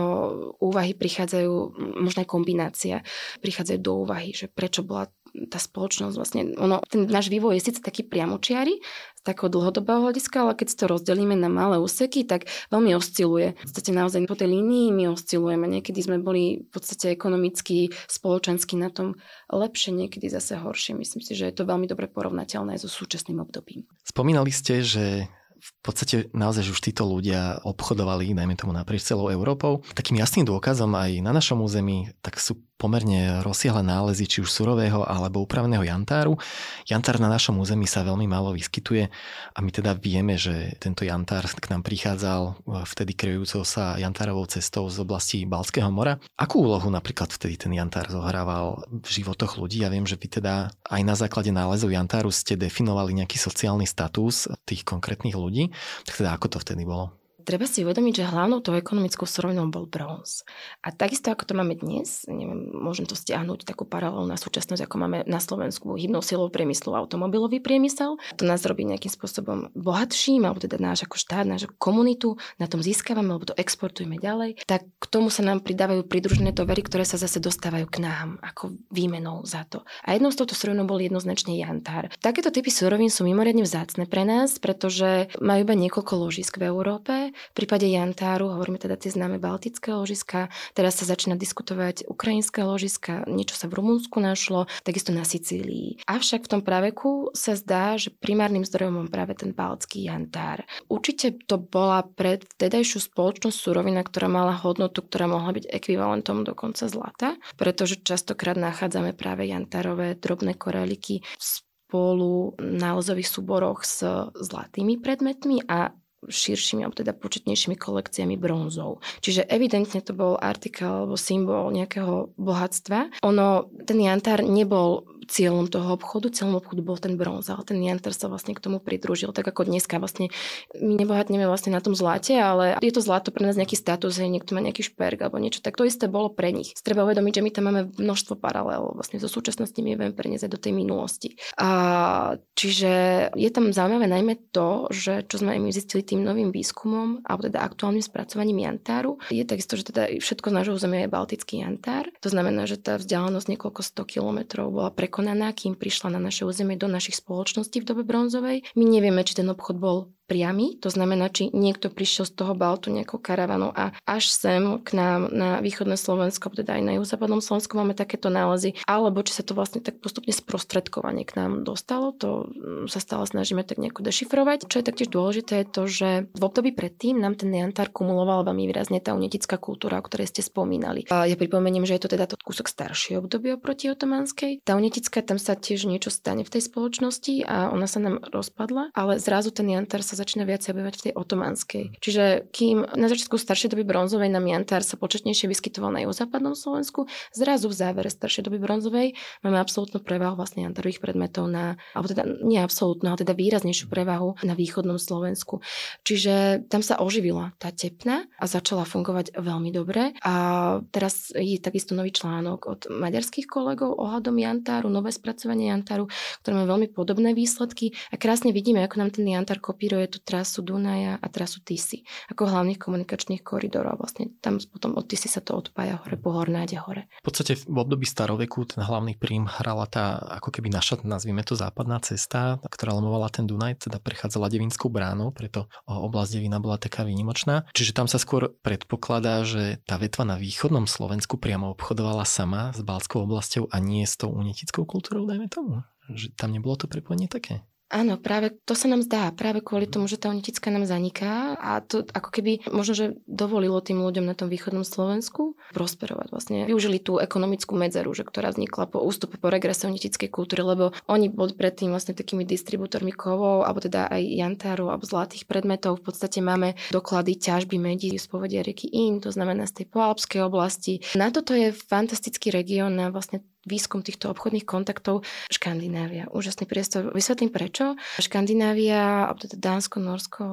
S2: úvahy prichádzajú, možno aj kombinácia, prichádzajú do úvahy, že prečo bola tá spoločnosť vlastne, ono, ten náš vývoj je síce taký priamočiary z takého dlhodobého hľadiska, ale keď to rozdelíme na malé úseky, tak veľmi osciluje. V podstate naozaj po tej línii my oscilujeme. Niekedy sme boli v podstate ekonomicky, spoločensky na tom lepšie, niekedy zase horšie. Myslím si, že je to veľmi dobre porovnateľné so súčasným obdobím.
S1: Spomínali ste, že v podstate naozaj už títo ľudia obchodovali, najmä tomu naprieč celou Európou. Takým jasným dôkazom aj na našom území tak sú pomerne rozsiahle nálezy či už surového alebo upraveného jantáru. Jantár na našom území sa veľmi málo vyskytuje a my teda vieme, že tento jantár k nám prichádzal e, vtedy kryjúcou sa jantárovou cestou z oblasti Balského mora. Akú úlohu napríklad vtedy ten jantár zohrával v životoch ľudí? Ja viem, že vy teda aj na základe nálezov jantáru ste definovali nejaký sociálny status tých konkrétnych ľudí. Tak teda ako to vtedy bolo?
S2: Treba si uvedomiť, že hlavnou tou ekonomickou surovinou bol bronz. A takisto ako to máme dnes, neviem, môžem to stiahnuť takú paralelu na súčasnosť, ako máme na Slovensku hybnou silou priemyslu automobilový priemysel. To nás robí nejakým spôsobom bohatším, alebo teda náš ako štát, náš komunitu, na tom získavame, alebo to exportujeme ďalej. Tak k tomu sa nám pridávajú pridružené tovery, ktoré sa zase dostávajú k nám ako výmenou za to. A jednou z touto surovinou bol jednoznačne jantár. Takéto typy surovín sú mimoriadne vzácne pre nás, pretože majú iba niekoľko ložisk v Európe v prípade Jantáru, hovoríme teda tie známe baltické ložiska, teraz sa začína diskutovať ukrajinské ložiska, niečo sa v Rumunsku našlo, takisto na Sicílii. Avšak v tom praveku sa zdá, že primárnym zdrojom práve ten baltský Jantár. Určite to bola pre vtedajšiu spoločnosť surovina, ktorá mala hodnotu, ktorá mohla byť ekvivalentom dokonca zlata, pretože častokrát nachádzame práve jantárové drobné koreliky spolu nálezových súboroch s zlatými predmetmi a širšími alebo teda početnejšími kolekciami bronzov. Čiže evidentne to bol artikel alebo symbol nejakého bohatstva. Ono, ten jantár nebol cieľom toho obchodu. Cieľom obchodu bol ten bronz, ale ten jantar sa vlastne k tomu pridružil. Tak ako dneska vlastne my nebohatneme vlastne na tom zlate, ale je to zlato pre nás nejaký status, že niekto má nejaký šperk alebo niečo. Tak to isté bolo pre nich. Treba uvedomiť, že my tam máme množstvo paralel. Vlastne zo súčasnosti my vieme preniesť do tej minulosti. A, čiže je tam zaujímavé najmä to, že čo sme aj my zistili tým novým výskumom, alebo teda aktuálnym spracovaním jantáru, je takisto, že teda všetko z nášho územia je baltický jantár. To znamená, že tá vzdialenosť niekoľko 100 kilometrov bola pre prekonaná, kým prišla na naše územie do našich spoločností v dobe bronzovej. My nevieme, či ten obchod bol priamy, to znamená, či niekto prišiel z toho Baltu nejakou karavanou a až sem k nám na východné Slovensko, teda aj na juhozápadnom Slovensku máme takéto nálezy, alebo či sa to vlastne tak postupne sprostredkovanie k nám dostalo, to mm, sa stále snažíme tak nejako dešifrovať. Čo je taktiež dôležité je to, že v období predtým nám ten neantár kumuloval veľmi výrazne tá unetická kultúra, o ktorej ste spomínali. A ja pripomeniem, že je to teda to kúsok staršie obdobie oproti otomanskej. Tá unetická tam sa tiež niečo stane v tej spoločnosti a ona sa nám rozpadla, ale zrazu ten jantár sa začína viac objavovať v tej otomanskej. Čiže kým na začiatku staršej doby bronzovej nám jantár sa početnejšie vyskytoval na západnom Slovensku, zrazu v závere staršej doby bronzovej máme absolútnu prevahu vlastne jantárových predmetov na, alebo teda nie absolútnu, ale teda výraznejšiu prevahu na východnom Slovensku. Čiže tam sa oživila tá tepna a začala fungovať veľmi dobre. A teraz je takisto nový článok od maďarských kolegov ohľadom jantáru, nové spracovanie jantáru, ktoré má veľmi podobné výsledky a krásne vidíme, ako nám ten jantár kopíruje tú trasu Dunaja a trasu Tisy ako hlavných komunikačných koridorov. Vlastne tam potom od Tisy sa to odpája hore po Hornáde hore.
S1: V podstate v období staroveku ten hlavný prím hrala tá ako keby naša, nazvime to západná cesta, ktorá lomovala ten Dunaj, teda prechádzala Devinskou bránou, preto oblasť Devina bola taká výnimočná. Čiže tam sa skôr predpokladá, že tá vetva na východnom Slovensku priamo obchodovala sama s Balskou oblasťou a nie s tou unetickou kultúrou, dajme tomu. Že tam nebolo to prepojenie také?
S2: Áno, práve to sa nám zdá, práve kvôli tomu, že tá unetická nám zaniká a to ako keby možno, že dovolilo tým ľuďom na tom východnom Slovensku prosperovať. Vlastne využili tú ekonomickú medzeru, že ktorá vznikla po ústupe po regresovnetickej kultúre, lebo oni boli predtým vlastne takými distribútormi kovov, alebo teda aj jantárov, alebo zlatých predmetov. V podstate máme doklady ťažby medí z povedia rieky In, to znamená z tej poalpskej oblasti. Na toto je fantastický región na vlastne výskum týchto obchodných kontaktov Škandinávia. Úžasný priestor. Vysvetlím prečo. Škandinávia, teda Dánsko, Norsko,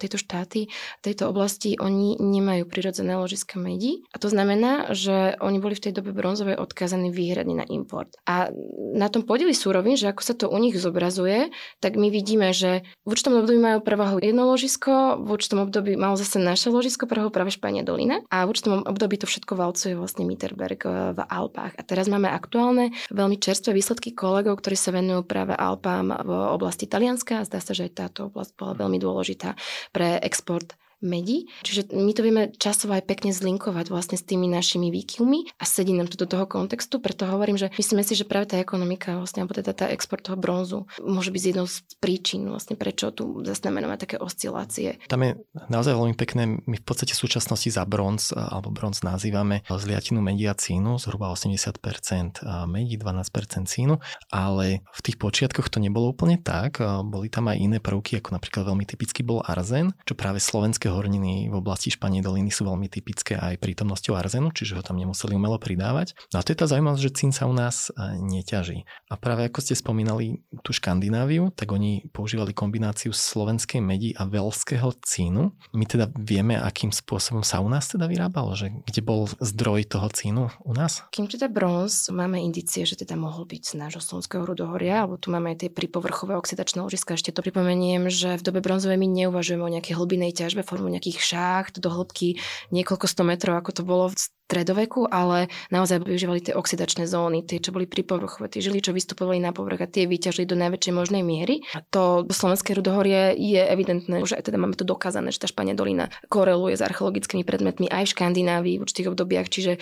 S2: tieto štáty tejto oblasti, oni nemajú prirodzené ložiska medí. A to znamená, že oni boli v tej dobe bronzovej odkázaní výhradne na import. A na tom podieli súrovín, že ako sa to u nich zobrazuje, tak my vidíme, že v určitom období majú prevahu jedno ložisko, v určitom období malo zase naše ložisko prevahu práve Špania dolina a v určitom období to všetko valcuje vlastne Mitterberg v Alpách. A teraz máme aktuálne. Veľmi čerstvé výsledky kolegov, ktorí sa venujú práve Alpám v oblasti Talianska zdá sa, že aj táto oblasť bola veľmi dôležitá pre export medí. Čiže my to vieme časovo aj pekne zlinkovať vlastne s tými našimi výkyvmi a sedí nám to do toho kontextu, preto hovorím, že myslíme si, že práve tá ekonomika, vlastne, alebo teda tá export toho bronzu môže byť jednou z príčin, vlastne prečo tu zaznamenáme také oscilácie.
S1: Tam je naozaj veľmi pekné, my v podstate v súčasnosti za bronz alebo bronz nazývame zliatinu medí a cínu, zhruba 80% medí, 12% cínu, ale v tých počiatkoch to nebolo úplne tak, boli tam aj iné prvky, ako napríklad veľmi typický bol arzen, čo práve slovenské Horské horniny v oblasti Španej doliny sú veľmi typické aj prítomnosťou arzenu, čiže ho tam nemuseli umelo pridávať. No a to je tá zaujímavosť, že cín sa u nás e, neťaží. A práve ako ste spomínali tú Škandináviu, tak oni používali kombináciu slovenskej medi a veľského cínu. My teda vieme, akým spôsobom sa u nás teda vyrábalo, že kde bol zdroj toho cínu u nás?
S2: Kým teda bronz, máme indície, že teda mohol byť z nášho slovenského rudohoria, alebo tu máme aj tie pripovrchové oxidačné ložiska. Ešte to pripomeniem, že v dobe bronzovej my neuvažujeme o nejakej hlbinej ťažbe formu nejakých šácht do hĺbky niekoľko sto metrov, ako to bolo v stredoveku, ale naozaj využívali tie oxidačné zóny, tie, čo boli pri povrchu, tie žily, čo vystupovali na povrch a tie vyťažili do najväčšej možnej miery. A to slovenské rudohorie je evidentné, že aj teda máme to dokázané, že tá Špania dolina koreluje s archeologickými predmetmi aj v Škandinávii v určitých obdobiach, čiže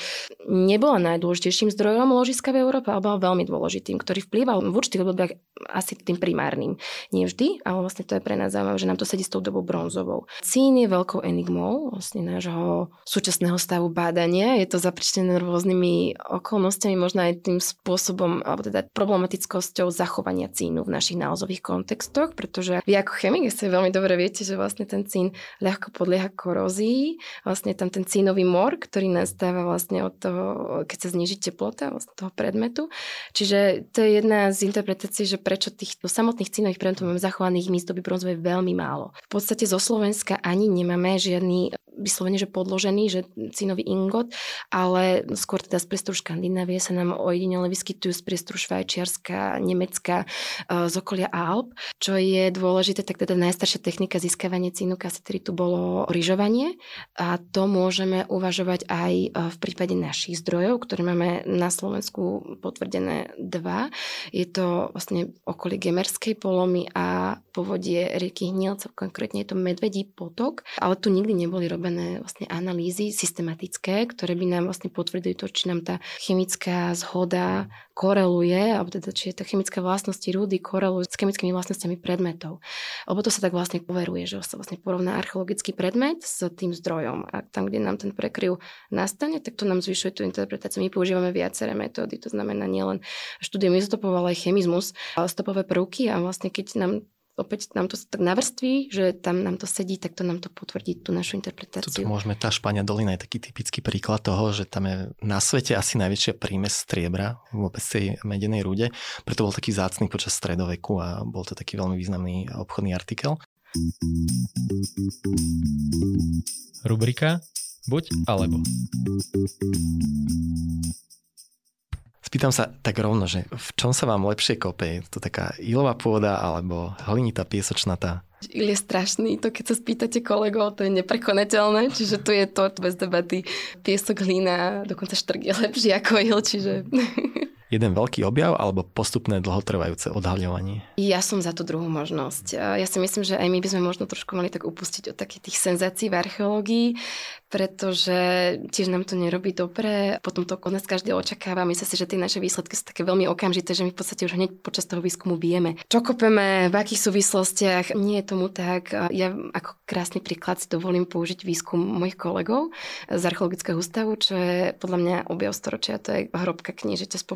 S2: nebola najdôležitejším zdrojom ložiska v Európe, ale bola veľmi dôležitým, ktorý vplýval v určitých obdobiach asi tým primárnym. Nie vždy, ale vlastne to je pre nás zaujímavé, že nám to sedí s tou dobou bronzovou. Cín je veľkou enigmou vlastne nášho súčasného stavu bádania je to zapričtené rôznymi okolnostiami, možno aj tým spôsobom, alebo teda problematickosťou zachovania cínu v našich nálozových kontextoch, pretože vy ako chemik ste veľmi dobre viete, že vlastne ten cín ľahko podlieha korózii, vlastne tam ten cínový mor, ktorý nastáva vlastne od toho, keď sa zniží teplota vlastne toho predmetu. Čiže to je jedna z interpretácií, že prečo týchto samotných cínových predmetov máme zachovaných míst doby bronzovej veľmi málo. V podstate zo Slovenska ani nemáme žiadny vyslovene, že podložený, že cínový ingot, ale skôr teda z priestoru Škandinávie sa nám ojedinele vyskytujú z priestoru Švajčiarska, Nemecka, e, z okolia Alp. Čo je dôležité, tak teda najstaršia technika získavania cínu kaseteritu bolo ryžovanie a to môžeme uvažovať aj e, v prípade našich zdrojov, ktoré máme na Slovensku potvrdené dva. Je to vlastne okolie Gemerskej polomy a povodie rieky Hnilca, konkrétne je to Medvedí potok, ale tu nikdy neboli robené vlastne analýzy systematické, ktoré by nám vlastne potvrdili to, či nám tá chemická zhoda koreluje, alebo teda či je tá chemická vlastnosti rúdy korelujú s chemickými vlastnosťami predmetov. Lebo to sa tak vlastne poveruje, že sa vlastne porovná archeologický predmet s tým zdrojom. A tam, kde nám ten prekryv nastane, tak to nám zvyšuje tú interpretáciu. My používame viaceré metódy, to znamená nielen štúdium izotopov, ale aj chemizmus, ale stopové prvky a vlastne keď nám opäť nám to tak navrství, že tam nám to sedí, tak to nám to potvrdí tú našu interpretáciu.
S1: Tuto môžeme, tá Špania dolina je taký typický príklad toho, že tam je na svete asi najväčšia prímes striebra vôbec tej medenej rúde, preto bol taký zácný počas stredoveku a bol to taký veľmi významný obchodný artikel. Rubrika Buď alebo. Spýtam sa tak rovno, že v čom sa vám lepšie kope? Je to taká ilová pôda alebo hlinitá piesočnatá?
S2: Il je strašný, to keď sa spýtate kolegov, to je neprekonateľné, čiže tu je to bez debaty. Piesok, hlina, dokonca štrk je lepší ako il, čiže
S1: jeden veľký objav alebo postupné dlhotrvajúce odhaľovanie?
S2: Ja som za tú druhú možnosť. Ja si myslím, že aj my by sme možno trošku mali tak upustiť od takých tých senzácií v archeológii, pretože tiež nám to nerobí dobre. Potom to od nás každý očakáva. Myslím si, že tie naše výsledky sú také veľmi okamžité, že my v podstate už hneď počas toho výskumu vieme, čo kopeme, v akých súvislostiach. Nie je tomu tak. Ja ako krásny príklad si dovolím použiť výskum mojich kolegov z Archeologického ústavu, čo je podľa mňa objav storočia, to je hrobka kniežete z.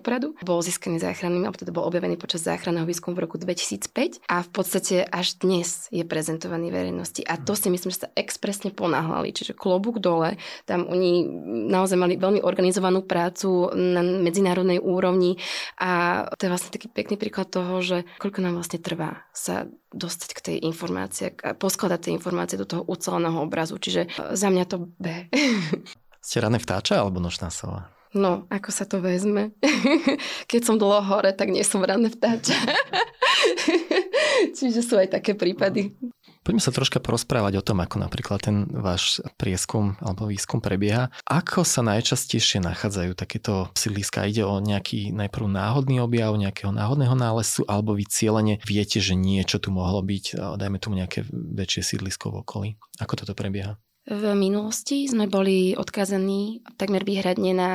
S2: Bol získaný záchranným, alebo teda bol objavený počas záchranného výskumu v roku 2005 a v podstate až dnes je prezentovaný verejnosti. A to si myslím, že sa expresne ponáhľali. Čiže klobúk dole. Tam oni naozaj mali veľmi organizovanú prácu na medzinárodnej úrovni a to je vlastne taký pekný príklad toho, že koľko nám vlastne trvá sa dostať k tej informácie poskladať tie informácie do toho uceleného obrazu. Čiže za mňa to B. (laughs)
S1: Ste rané vtáča alebo nočná sova?
S2: No, ako sa to vezme? (laughs) Keď som dlho hore, tak nie som rané vtáča. (laughs) Čiže sú aj také prípady.
S1: Poďme sa troška porozprávať o tom, ako napríklad ten váš prieskum alebo výskum prebieha. Ako sa najčastejšie nachádzajú takéto sídliska? Ide o nejaký najprv náhodný objav, nejakého náhodného nálezu, alebo vy cieľene viete, že niečo tu mohlo byť, dajme tomu nejaké väčšie sídlisko v okolí. Ako toto prebieha?
S2: V minulosti sme boli odkázaní takmer výhradne na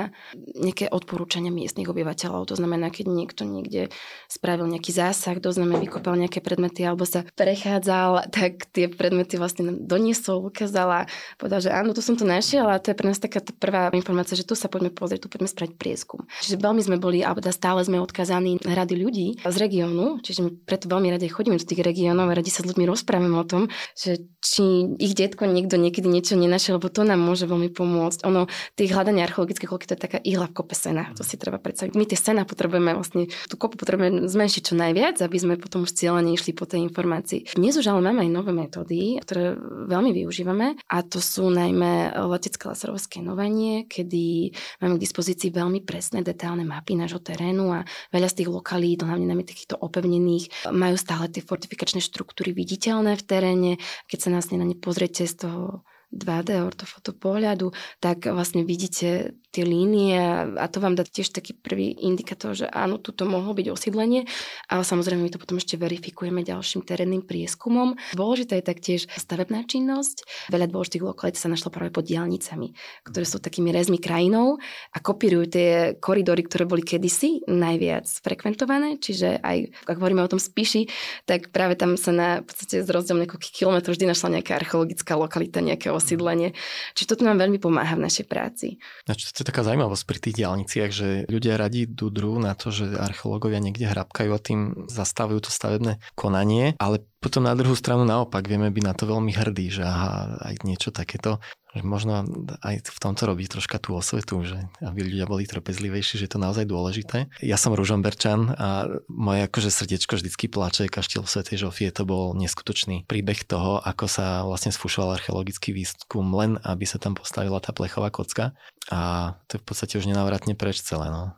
S2: nejaké odporúčania miestnych obyvateľov. To znamená, keď niekto niekde spravil nejaký zásah, kto znamená vykopal nejaké predmety alebo sa prechádzal, tak tie predmety vlastne doniesol, ukázal a povedal, že áno, tu som to našiel a to je pre nás taká prvá informácia, že tu sa poďme pozrieť, tu poďme spraviť prieskum. Čiže veľmi sme boli, alebo teda stále sme odkázaní na rady ľudí z regiónu, čiže my preto veľmi radi chodíme do tých regiónov a radi sa s ľuďmi rozprávame o tom, že či ich detko niekto niekedy niečo nenašiel, lebo to nám môže veľmi pomôcť. Ono, tých hľadania archeologické kolky, to je taká ihla v kope sena. To si treba predstaviť. My tie sena potrebujeme vlastne, tú kopu potrebujeme zmenšiť čo najviac, aby sme potom už cieľene išli po tej informácii. Dnes už ale máme aj nové metódy, ktoré veľmi využívame a to sú najmä letecké laserové skenovanie, kedy máme k dispozícii veľmi presné detálne mapy nášho terénu a veľa z tých lokalít, hlavne najmä takýchto opevnených, majú stále tie fortifikačné štruktúry viditeľné v teréne. Keď sa nás na ne pozriete z toho 2D ortofoto pohľadu, tak vlastne vidíte tie línie a to vám dá tiež taký prvý indikátor, že áno, tuto mohlo byť osídlenie, ale samozrejme my to potom ešte verifikujeme ďalším terénnym prieskumom. Dôležitá je taktiež stavebná činnosť. Veľa dôležitých lokalít sa našlo práve pod diálnicami, ktoré sú takými rezmi krajinou a kopírujú tie koridory, ktoré boli kedysi najviac frekventované, čiže aj ak hovoríme o tom spíši, tak práve tam sa na podstate z rozdielom niekoľkých kilometrov vždy našla nejaká archeologická lokalita, nejaké osídlenie. Čiže toto nám veľmi pomáha v našej práci.
S1: A čo to je taká zaujímavosť pri tých diálniciach, že ľudia radí dudru na to, že archeológovia niekde hrabkajú a tým zastavujú to stavebné konanie, ale potom na druhú stranu naopak vieme byť na to veľmi hrdí, že aha, aj niečo takéto že možno aj v tomto robí troška tú osvetu, že aby ľudia boli trpezlivejší, že je to naozaj dôležité. Ja som Ružomberčan a moje akože srdiečko vždycky plače, kaštiel Svetej Žofie, to bol neskutočný príbeh toho, ako sa vlastne sfúšoval archeologický výskum len, aby sa tam postavila tá plechová kocka a to je v podstate už nenávratne preč celé. No.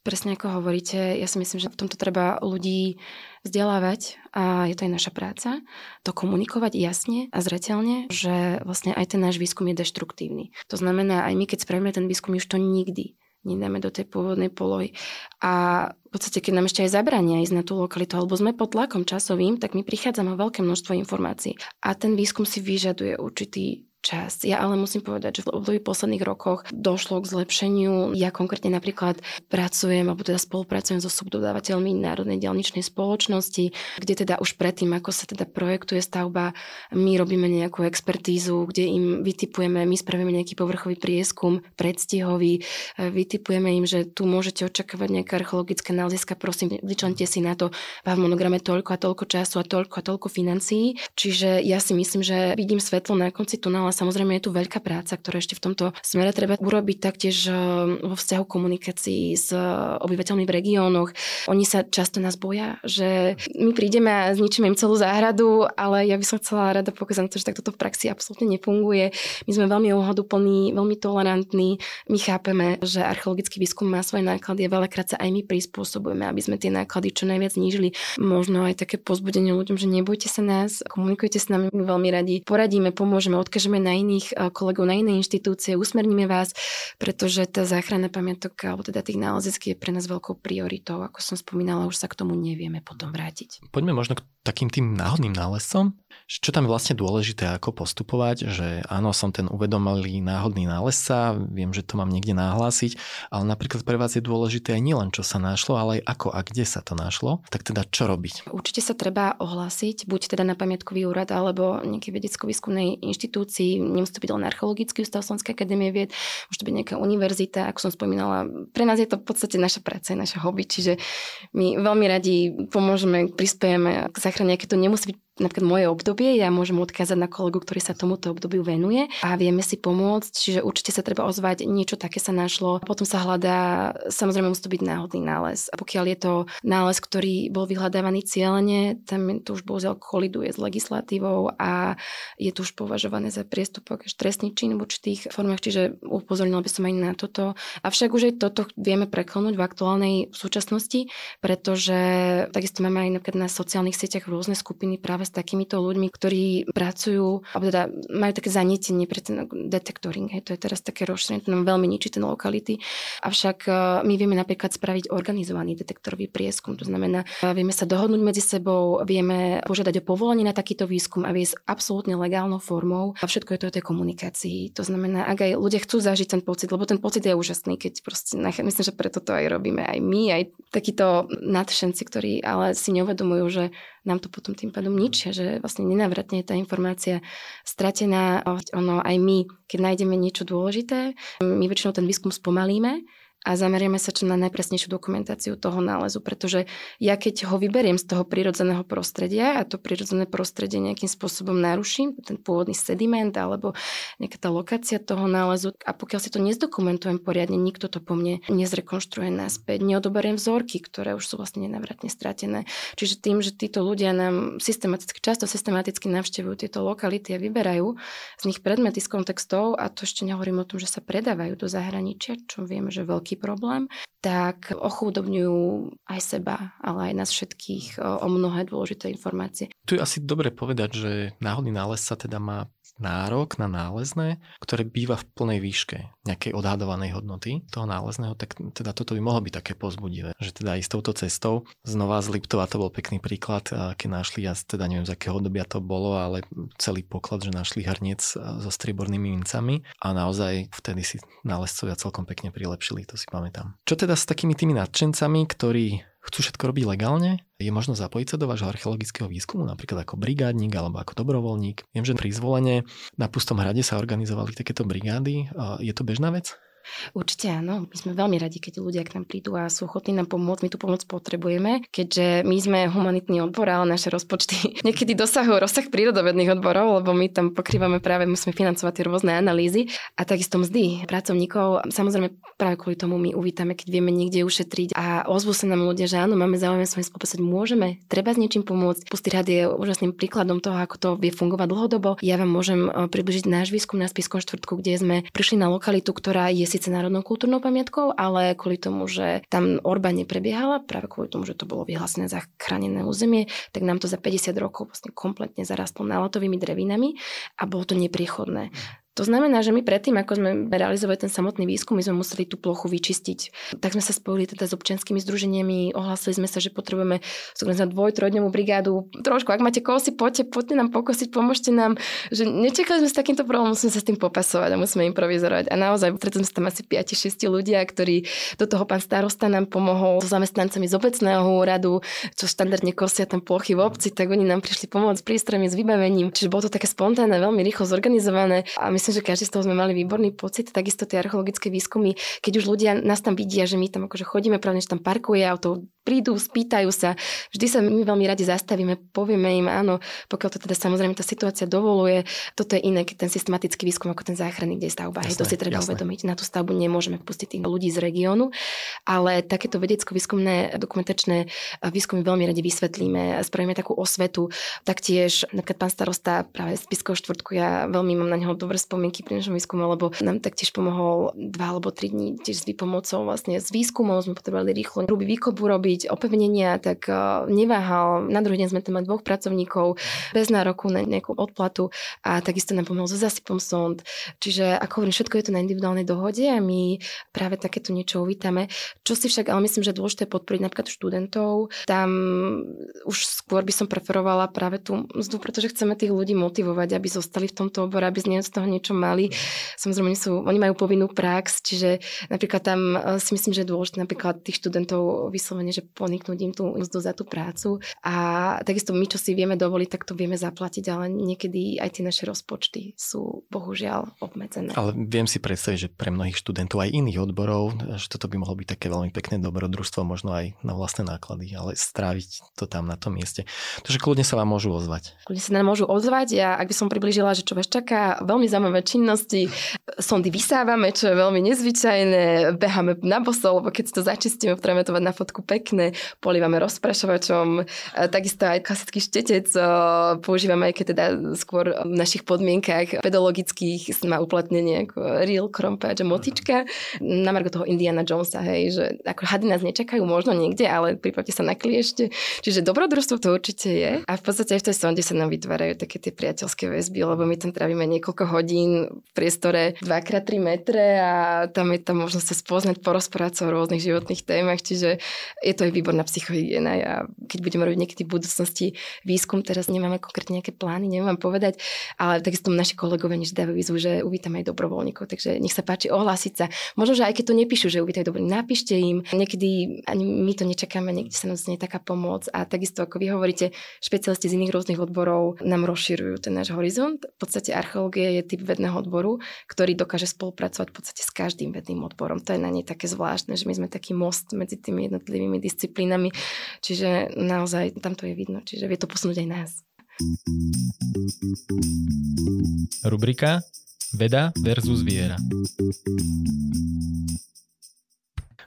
S2: Presne ako hovoríte, ja si myslím, že v tomto treba ľudí vzdelávať a je to aj naša práca, to komunikovať jasne a zretelne, že vlastne aj ten náš výskum je deštruktívny. To znamená, aj my, keď spravíme ten výskum, už to nikdy nedáme do tej pôvodnej polohy. A v podstate, keď nám ešte aj zabrania ísť na tú lokalitu, alebo sme pod tlakom časovým, tak my prichádzame o veľké množstvo informácií. A ten výskum si vyžaduje určitý čas. Ja ale musím povedať, že v období posledných rokoch došlo k zlepšeniu. Ja konkrétne napríklad pracujem, alebo teda spolupracujem so subdodávateľmi Národnej dialničnej spoločnosti, kde teda už predtým, ako sa teda projektuje stavba, my robíme nejakú expertízu, kde im vytipujeme, my spravíme nejaký povrchový prieskum, predstihový, vytipujeme im, že tu môžete očakávať nejaké archeologické náleziska, prosím, vyčlente si na to v monograme toľko a toľko času a toľko a toľko financií. Čiže ja si myslím, že vidím svetlo na konci tunela ale samozrejme je tu veľká práca, ktorá ešte v tomto smere treba urobiť taktiež eh, vo vzťahu komunikácií s eh, obyvateľmi v regiónoch. Oni sa často nás boja, že my prídeme a zničíme im celú záhradu, ale ja by som chcela rada pokazať na to, že takto to v praxi absolútne nefunguje. My sme veľmi ohľaduplní, veľmi tolerantní. My chápeme, že archeologický výskum má svoje náklady a veľakrát sa aj my prispôsobujeme, aby sme tie náklady čo najviac znížili. Možno aj také pozbudenie ľuďom, že nebojte sa nás, komunikujte s nami, my veľmi radi poradíme, pomôžeme, odkážeme na iných eh, kolegov, na iné inštitúcie, usmerníme vás, pretože tá záchranná pamiatok alebo teda tých nálezisk je pre nás veľkou prioritou. Ako som spomínala, už sa k tomu nevieme potom vrátiť.
S1: Poďme možno k takým tým náhodným nálezcom. Čo tam je vlastne dôležité, ako postupovať, že áno, som ten uvedomelý náhodný nálezca, viem, že to mám niekde nahlásiť, ale napríklad pre vás je dôležité aj nielen, čo sa našlo, ale aj ako a kde sa to našlo. Tak teda čo robiť?
S2: Určite sa treba ohlásiť, buď teda na pamiatkový úrad alebo nejakej vedecko-výskumnej inštitúcii, nemusí to byť len archeologický ústav Slovenskej akadémie vied, môže to byť nejaká univerzita, ako som spomínala. Pre nás je to v podstate naša práca, naša hobby, čiže my veľmi radi pomôžeme, prispiejeme k záchrane, keď to nemusí byť napríklad moje obdobie, ja môžem odkázať na kolegu, ktorý sa tomuto obdobiu venuje a vieme si pomôcť, čiže určite sa treba ozvať, niečo také sa našlo. Potom sa hľadá, samozrejme musí to byť náhodný nález. A pokiaľ je to nález, ktorý bol vyhľadávaný cieľene, tam to už bohužiaľ koliduje s legislatívou a je to už považované za priestupok až trestný čin v určitých formách, čiže upozornila by som aj na toto. Avšak už aj toto vieme preklonúť v aktuálnej súčasnosti, pretože takisto máme aj napríklad na sociálnych sieťach rôzne skupiny práve s takýmito ľuďmi, ktorí pracujú, alebo teda majú také zanietenie pre ten detektoring. Hej, to je teraz také rozšírené, to nám veľmi ničí ten lokality. Avšak e, my vieme napríklad spraviť organizovaný detektorový prieskum. To znamená, e, vieme sa dohodnúť medzi sebou, vieme požiadať o povolenie na takýto výskum a viesť absolútne legálnou formou. A všetko je to o tej komunikácii. To znamená, ak aj ľudia chcú zažiť ten pocit, lebo ten pocit je úžasný, keď proste, myslím, že preto to aj robíme aj my, aj takíto nadšenci, ktorí ale si neuvedomujú, že nám to potom tým pádom ničia, že vlastne nenávratne je tá informácia stratená. Ono aj my, keď nájdeme niečo dôležité, my väčšinou ten výskum spomalíme, a zameriame sa čo na najpresnejšiu dokumentáciu toho nálezu, pretože ja keď ho vyberiem z toho prírodzeného prostredia a to prírodzené prostredie nejakým spôsobom naruším, ten pôvodný sediment alebo nejaká tá lokácia toho nálezu a pokiaľ si to nezdokumentujem poriadne, nikto to po mne nezrekonštruuje naspäť, neodoberiem vzorky, ktoré už sú vlastne nenavratne stratené. Čiže tým, že títo ľudia nám systematicky, často systematicky navštevujú tieto lokality a vyberajú z nich predmety z kontextov a to ešte nehovorím o tom, že sa predávajú do zahraničia, čo vieme, že veľký veľký problém, tak ochudobňujú aj seba, ale aj nás všetkých o, mnohé dôležité informácie.
S1: Tu je asi dobre povedať, že náhodný nález sa teda má nárok na nálezné, ktoré býva v plnej výške nejakej odhadovanej hodnoty toho nálezného, tak teda toto by mohlo byť také pozbudivé, že teda s touto cestou, znova z Liptova to bol pekný príklad, keď našli, ja teda neviem z akého obdobia to bolo, ale celý poklad, že našli hrniec so striebornými mincami a naozaj vtedy si nálezcovia celkom pekne prilepšili, to si pamätám. Čo teda s takými tými nadšencami, ktorí chcú všetko robiť legálne, je možno zapojiť sa do vášho archeologického výskumu, napríklad ako brigádnik alebo ako dobrovoľník. Viem, že pri zvolenie na Pustom hrade sa organizovali takéto brigády. Je to bežná vec?
S2: Určite áno. My sme veľmi radi, keď ľudia k nám prídu a sú ochotní nám pomôcť. My tú pomoc potrebujeme, keďže my sme humanitný odbor, ale naše rozpočty (laughs) niekedy dosahujú rozsah prírodovedných odborov, lebo my tam pokrývame práve, musíme financovať tie rôzne analýzy a takisto mzdy pracovníkov. Samozrejme, práve kvôli tomu my uvítame, keď vieme niekde ušetriť a ozvú sa nám ľudia, že áno, máme záujem s vami môžeme, treba s niečím pomôcť. Pustý rad je úžasným príkladom toho, ako to vie fungovať dlhodobo. Ja vám môžem eh, približiť náš výskum na Spiskom štvrtku, kde sme prišli na lokalitu, ktorá je síce národnou kultúrnou pamiatkou, ale kvôli tomu, že tam orba neprebiehala, práve kvôli tomu, že to bolo vyhlásené za chránené územie, tak nám to za 50 rokov vlastne kompletne zarastlo náletovými drevinami a bolo to nepriechodné. To znamená, že my predtým, ako sme realizovali ten samotný výskum, my sme museli tú plochu vyčistiť. Tak sme sa spojili teda s občianskými združeniami, ohlásili sme sa, že potrebujeme zorganizovať dvoj, trojdňovú brigádu. Trošku, ak máte kosy, poďte, poďte nám pokosiť, pomôžte nám. Že nečakali sme s takýmto problémom, musíme sa s tým popasovať a musíme improvizovať. A naozaj, preto sme tam asi 5-6 ľudia, ktorí do toho pán starosta nám pomohol so zamestnancami z obecného úradu, čo štandardne kosia tam plochy v obci, tak oni nám prišli pomôcť s prístrojmi, s vybavením. Čiže bolo to také spontánne, veľmi rýchlo zorganizované a myslím, že každý z toho sme mali výborný pocit. Takisto tie archeologické výskumy, keď už ľudia nás tam vidia, že my tam akože chodíme, pravne, že tam parkuje auto, prídu, spýtajú sa. Vždy sa my veľmi radi zastavíme, povieme im áno, pokiaľ to teda samozrejme tá situácia dovoluje. Toto je iné, keď ten systematický výskum ako ten záchranný, kde je stavba. Jasné, to si treba jasné. uvedomiť. Na tú stavbu nemôžeme pustiť tých ľudí z regiónu, ale takéto vedecko-výskumné dokumentačné výskumy veľmi radi vysvetlíme, spravíme takú osvetu. Taktiež napríklad pán starosta práve z Piskov štvrtku, ja veľmi mám na neho dobré spomienky pri našom výskume, lebo nám taktiež pomohol dva alebo tri dní tiež s výpomocou vlastne s výskumom, sme potrebovali rýchlo hrubý výkopu robiť robiť opevnenia, tak neváhal. Na druhý deň sme tam mali dvoch pracovníkov bez nároku na nejakú odplatu a takisto nám pomohol so zasypom sond. Čiže ako hovorím, všetko je to na individuálnej dohode a my práve takéto niečo uvítame. Čo si však, ale myslím, že dôležité podporiť napríklad študentov. Tam už skôr by som preferovala práve tú mzdu, pretože chceme tých ľudí motivovať, aby zostali v tomto obore, aby z toho niečo mali. Samozrejme, sú, oni majú povinnú prax, čiže napríklad tam e, si myslím, že je dôležité napríklad tých študentov vyslovene, že poniknúť im tú mzdu za tú prácu. A takisto my, čo si vieme dovoliť, tak to vieme zaplatiť, ale niekedy aj tie naše rozpočty sú bohužiaľ obmedzené.
S1: Ale viem si predstaviť, že pre mnohých študentov aj iných odborov, že toto by mohlo byť také veľmi pekné dobrodružstvo, možno aj na vlastné náklady, ale stráviť to tam na tom mieste. Takže kľudne sa vám môžu ozvať.
S2: Kľudne sa nám môžu ozvať. Ja, ak by som približila, že čo vás čaká, veľmi zaujímavé činnosti. Sondy vysávame, čo je veľmi nezvyčajné. Beháme na boso, lebo keď si to začistíme, potrebujeme to mať na fotku pekné. Polívame rozprašovačom. Takisto aj klasický štetec používame, aj keď teda skôr v našich podmienkach pedologických má uplatnenie ako real krompáč a motička. Na margo toho Indiana Jonesa, hej, že ako hady nás nečakajú možno niekde, ale pripravte sa na kliešte. Čiže dobrodružstvo to určite je. A v podstate aj v tej sonde sa nám vytvárajú také tie priateľské väzby, lebo my tam trávime niekoľko hodín v priestore 2x3 metre a tam je tam možnosť sa spoznať, porozprávať sa o rôznych životných témach, čiže je to aj výborná psychohygiena. A keď budeme robiť niekedy v budúcnosti výskum, teraz nemáme konkrétne nejaké plány, neviem vám povedať, ale takisto naši kolegovia než dávajú výzvu, že uvítame aj dobrovoľníkov, takže nech sa páči ohlásiť sa. Možno, že aj keď to nepíšu, že uvítajú dobrovoľníkov, napíšte im. Niekedy ani my to nečakáme, niekde sa nám znie taká pomoc a takisto, ako vy hovoríte, špecialisti z iných rôznych odborov nám rozširujú ten náš horizont. V podstate archeológia je typ vedného odboru, ktorý dokáže spolupracovať v podstate s každým vedným odborom. To je na nej také zvláštne, že my sme taký most medzi tými jednotlivými disciplínami, čiže naozaj tam to je vidno, čiže vie to posunúť aj nás.
S3: Rubrika Veda versus viera.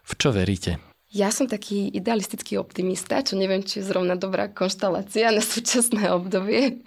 S1: V čo veríte?
S2: Ja som taký idealistický optimista, čo neviem, či je zrovna dobrá konštalácia na súčasné obdobie.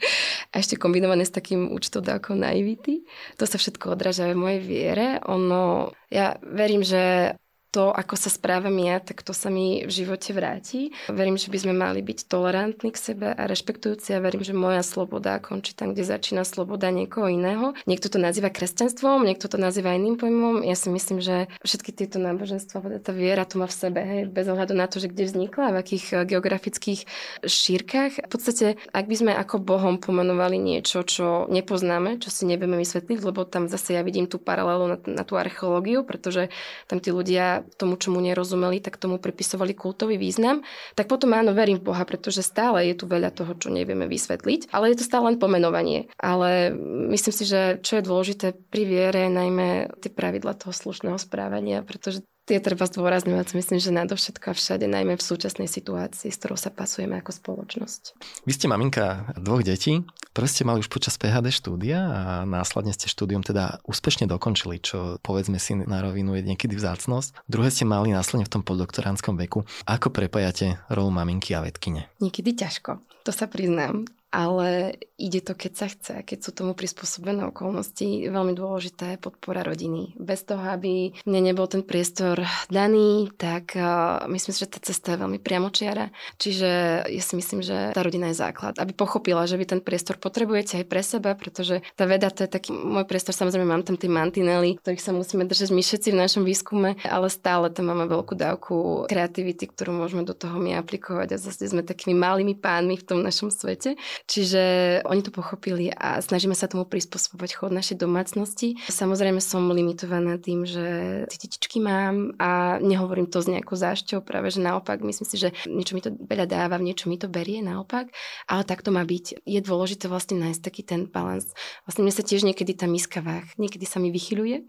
S2: A ešte kombinované s takým účtodávkou naivity. To sa všetko odráža v mojej viere. Ono, ja verím, že to, ako sa správam ja, tak to sa mi v živote vráti. Verím, že by sme mali byť tolerantní k sebe a rešpektujúci a verím, že moja sloboda končí tam, kde začína sloboda niekoho iného. Niekto to nazýva kresťanstvom, niekto to nazýva iným pojmom. Ja si myslím, že všetky tieto náboženstva, tá viera tu má v sebe, hej, bez ohľadu na to, že kde vznikla, v akých eh, geografických šírkach. V podstate, ak by sme ako Bohom pomenovali niečo, čo nepoznáme, čo si nevieme vysvetliť, lebo tam zase ja vidím tú paralelu na, na tú archeológiu, pretože tam tí ľudia tomu, čomu nerozumeli, tak tomu pripisovali kultový význam, tak potom áno, verím v Boha, pretože stále je tu veľa toho, čo nevieme vysvetliť, ale je to stále len pomenovanie. Ale myslím si, že čo je dôležité pri viere, najmä tie pravidla toho slušného správania, pretože tie treba zdôrazňovať, myslím, že nadovšetko a všade, najmä v súčasnej situácii, s ktorou sa pasujeme ako spoločnosť.
S1: Vy ste maminka dvoch detí, ktoré ste mali už počas PHD štúdia a následne ste štúdium teda úspešne dokončili, čo povedzme si na rovinu je niekedy vzácnosť. Druhé ste mali následne v tom poddoktoránskom veku. Ako prepájate rolu maminky a vedkine?
S2: Niekedy ťažko, to sa priznám ale ide to, keď sa chce. Keď sú tomu prispôsobené okolnosti, veľmi dôležitá je podpora rodiny. Bez toho, aby mne nebol ten priestor daný, tak uh, myslím si, že tá cesta je veľmi priamočiara. Čiže ja si myslím, že tá rodina je základ. Aby pochopila, že vy ten priestor potrebujete aj pre seba, pretože tá veda to je taký môj priestor, samozrejme mám tam tie mantinely, ktorých sa musíme držať my všetci v našom výskume, ale stále tam máme veľkú dávku kreativity, ktorú môžeme do toho my aplikovať a zase sme takými malými pánmi v tom našom svete. Čiže oni to pochopili a snažíme sa tomu prispôsobovať chod našej domácnosti. Samozrejme som limitovaná tým, že tie detičky mám a nehovorím to s nejakou zášťou, práve že naopak, myslím si, že niečo mi to veľa dáva, niečo mi to berie naopak, ale tak to má byť. Je dôležité vlastne nájsť taký ten balans. Vlastne mne sa tiež niekedy tá miska váh, niekedy sa mi vychyluje,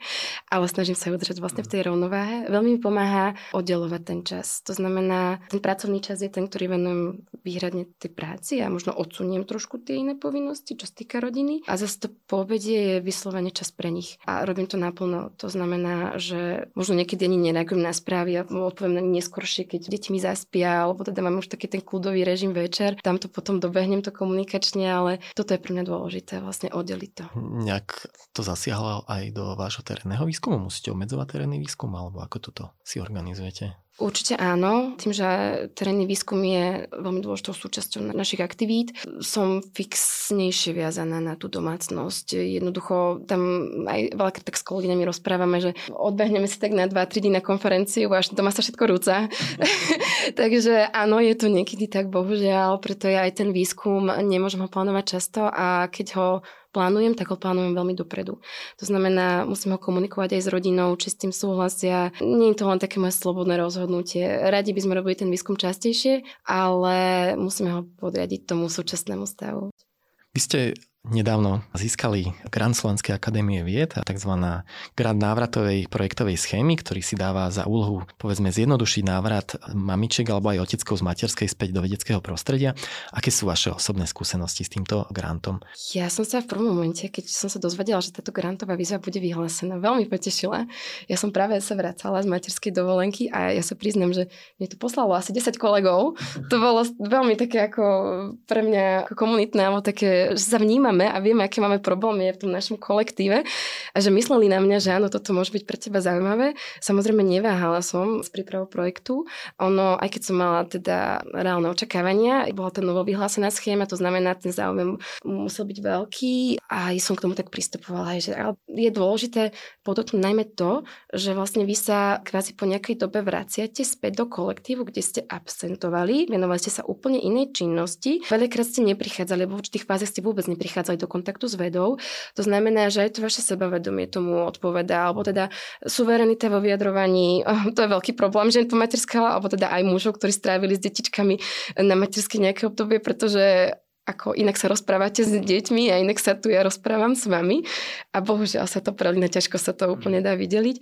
S2: ale snažím sa ju držať vlastne v tej rovnováhe. Veľmi mi pomáha oddelovať ten čas. To znamená, ten pracovný čas je ten, ktorý venujem výhradne tej práci a možno odsuniem trošku tie iné povinnosti, čo sa týka rodiny. A zase to po obede je vyslovene čas pre nich. A robím to naplno. To znamená, že možno niekedy ani nereagujem na správy a odpoviem na neskôršie, keď deti mi zaspia, alebo teda mám už taký ten kľudový režim večer. Tam to potom dobehnem to komunikačne, ale toto je pre mňa dôležité, vlastne oddeliť to.
S1: Nejak to zasiahlo aj do vášho terénneho výskumu? Musíte obmedzovať terénny výskum, alebo ako toto si organizujete?
S2: Určite áno. Tým, že terénny výskum je veľmi dôležitou súčasťou našich aktivít, som fixnejšie viazaná na tú domácnosť. Jednoducho tam aj veľakrát tak s kolegyňami rozprávame, že odbehneme si tak na 2-3 dní na konferenciu až doma sa všetko rúca. (laughs) Takže áno, je to niekedy tak, bohužiaľ, preto ja aj ten výskum nemôžem ho plánovať často a keď ho plánujem, tak ho plánujem veľmi dopredu. To znamená, musím ho komunikovať aj s rodinou, či s tým súhlasia. Nie je to len také moje slobodné rozhodnutie. Radi by sme robili ten výskum častejšie, ale musíme ho podriadiť tomu súčasnému stavu.
S1: Vy ste nedávno získali Grant Slovenskej akadémie vied, tzv. grant návratovej projektovej schémy, ktorý si dáva za úlohu povedzme zjednodušiť návrat mamiček alebo aj oteckov z materskej späť do vedeckého prostredia. Aké sú vaše osobné skúsenosti s týmto grantom?
S2: Ja som sa v prvom momente, keď som sa dozvedela, že táto grantová výzva bude vyhlásená, veľmi potešila. Ja som práve sa vracala z materskej dovolenky a ja sa priznam, že mne to poslalo asi 10 kolegov. To bolo veľmi také ako pre mňa ako komunitné, alebo také, že sa vnímam máme a vieme, aké máme problémy v tom našom kolektíve a že mysleli na mňa, že áno, toto môže byť pre teba zaujímavé. Samozrejme neváhala som s prípravou projektu. Ono, aj keď som mala teda reálne očakávania, bola to novo vyhlásená schéma, to znamená, ten záujem musel byť veľký a som k tomu tak pristupovala, že je dôležité podotknúť najmä to, že vlastne vy sa kvázi po nejakej dobe vraciate späť do kolektívu, kde ste absentovali, venovali ste sa úplne inej činnosti. Veľakrát ste neprichádzali, lebo v určitých fázach ste vôbec neprichádzali prichádzali do kontaktu s vedou. To znamená, že aj to vaše sebavedomie tomu odpovedá, alebo teda suverenita vo vyjadrovaní, (laughs) to je veľký problém žen po materská, alebo teda aj mužov, ktorí strávili s detičkami na materské nejaké obdobie, pretože ako inak sa rozprávate s deťmi a inak sa tu ja rozprávam s vami a bohužiaľ sa to prelína, ťažko sa to úplne dá vydeliť.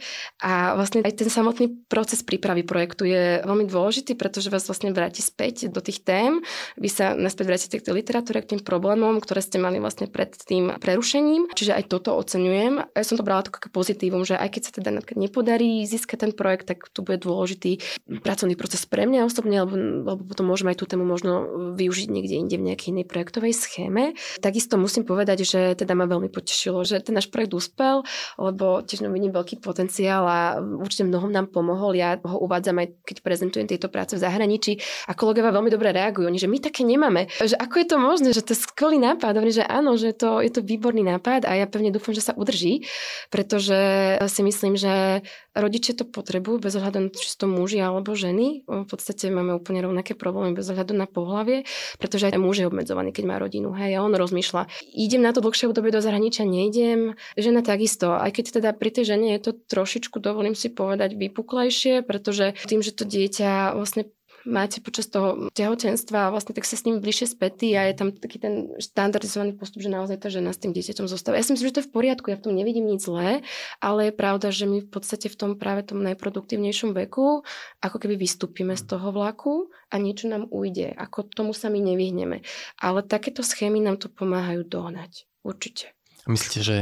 S2: A vlastne aj ten samotný proces prípravy projektu je veľmi dôležitý, pretože vás vlastne vráti späť do tých tém. Vy sa naspäť vrátite k tej literatúre, k tým problémom, ktoré ste mali vlastne pred tým prerušením. Čiže aj toto oceňujem. Ja som to brala ako pozitívum, že aj keď sa teda nepodarí získať ten projekt, tak tu bude dôležitý pracovný proces pre mňa osobne, lebo, lebo potom môžeme aj tú tému možno využiť niekde inde v nejakej inej projektovej schéme. Takisto musím povedať, že teda ma veľmi potešilo, že ten náš projekt úspel, lebo tiež vidím veľký potenciál a určite mnohom nám pomohol. Ja ho uvádzam aj keď prezentujem tieto práce v zahraničí a kolegovia veľmi dobre reagujú. Oni, že my také nemáme. Že ako je to možné, že to je skvelý nápad. Oni, že áno, že to, je to výborný nápad a ja pevne dúfam, že sa udrží, pretože si myslím, že rodičia to potrebujú bez ohľadu na to, či to muži alebo ženy. V podstate máme úplne rovnaké problémy bez ohľadu na pohlavie, pretože aj muž je obmedzovaný, keď má rodinu. Hej, a on rozmýšľa, idem na to dlhšie obdobie do zahraničia, nejdem. Žena takisto, aj keď teda pri tej žene je to trošičku, dovolím si povedať, vypuklejšie, pretože tým, že to dieťa vlastne máte počas toho tehotenstva a vlastne tak sa s ním bližšie spätí a je tam taký ten štandardizovaný postup, že naozaj tá žena s tým dieťaťom zostáva. Ja si myslím, že to je v poriadku, ja v tom nevidím nič zlé, ale je pravda, že my v podstate v tom práve tom najproduktívnejšom veku ako keby vystúpime z toho vlaku a niečo nám ujde. Ako tomu sa my nevyhneme. Ale takéto schémy nám to pomáhajú dohnať. Určite.
S1: Myslíte, že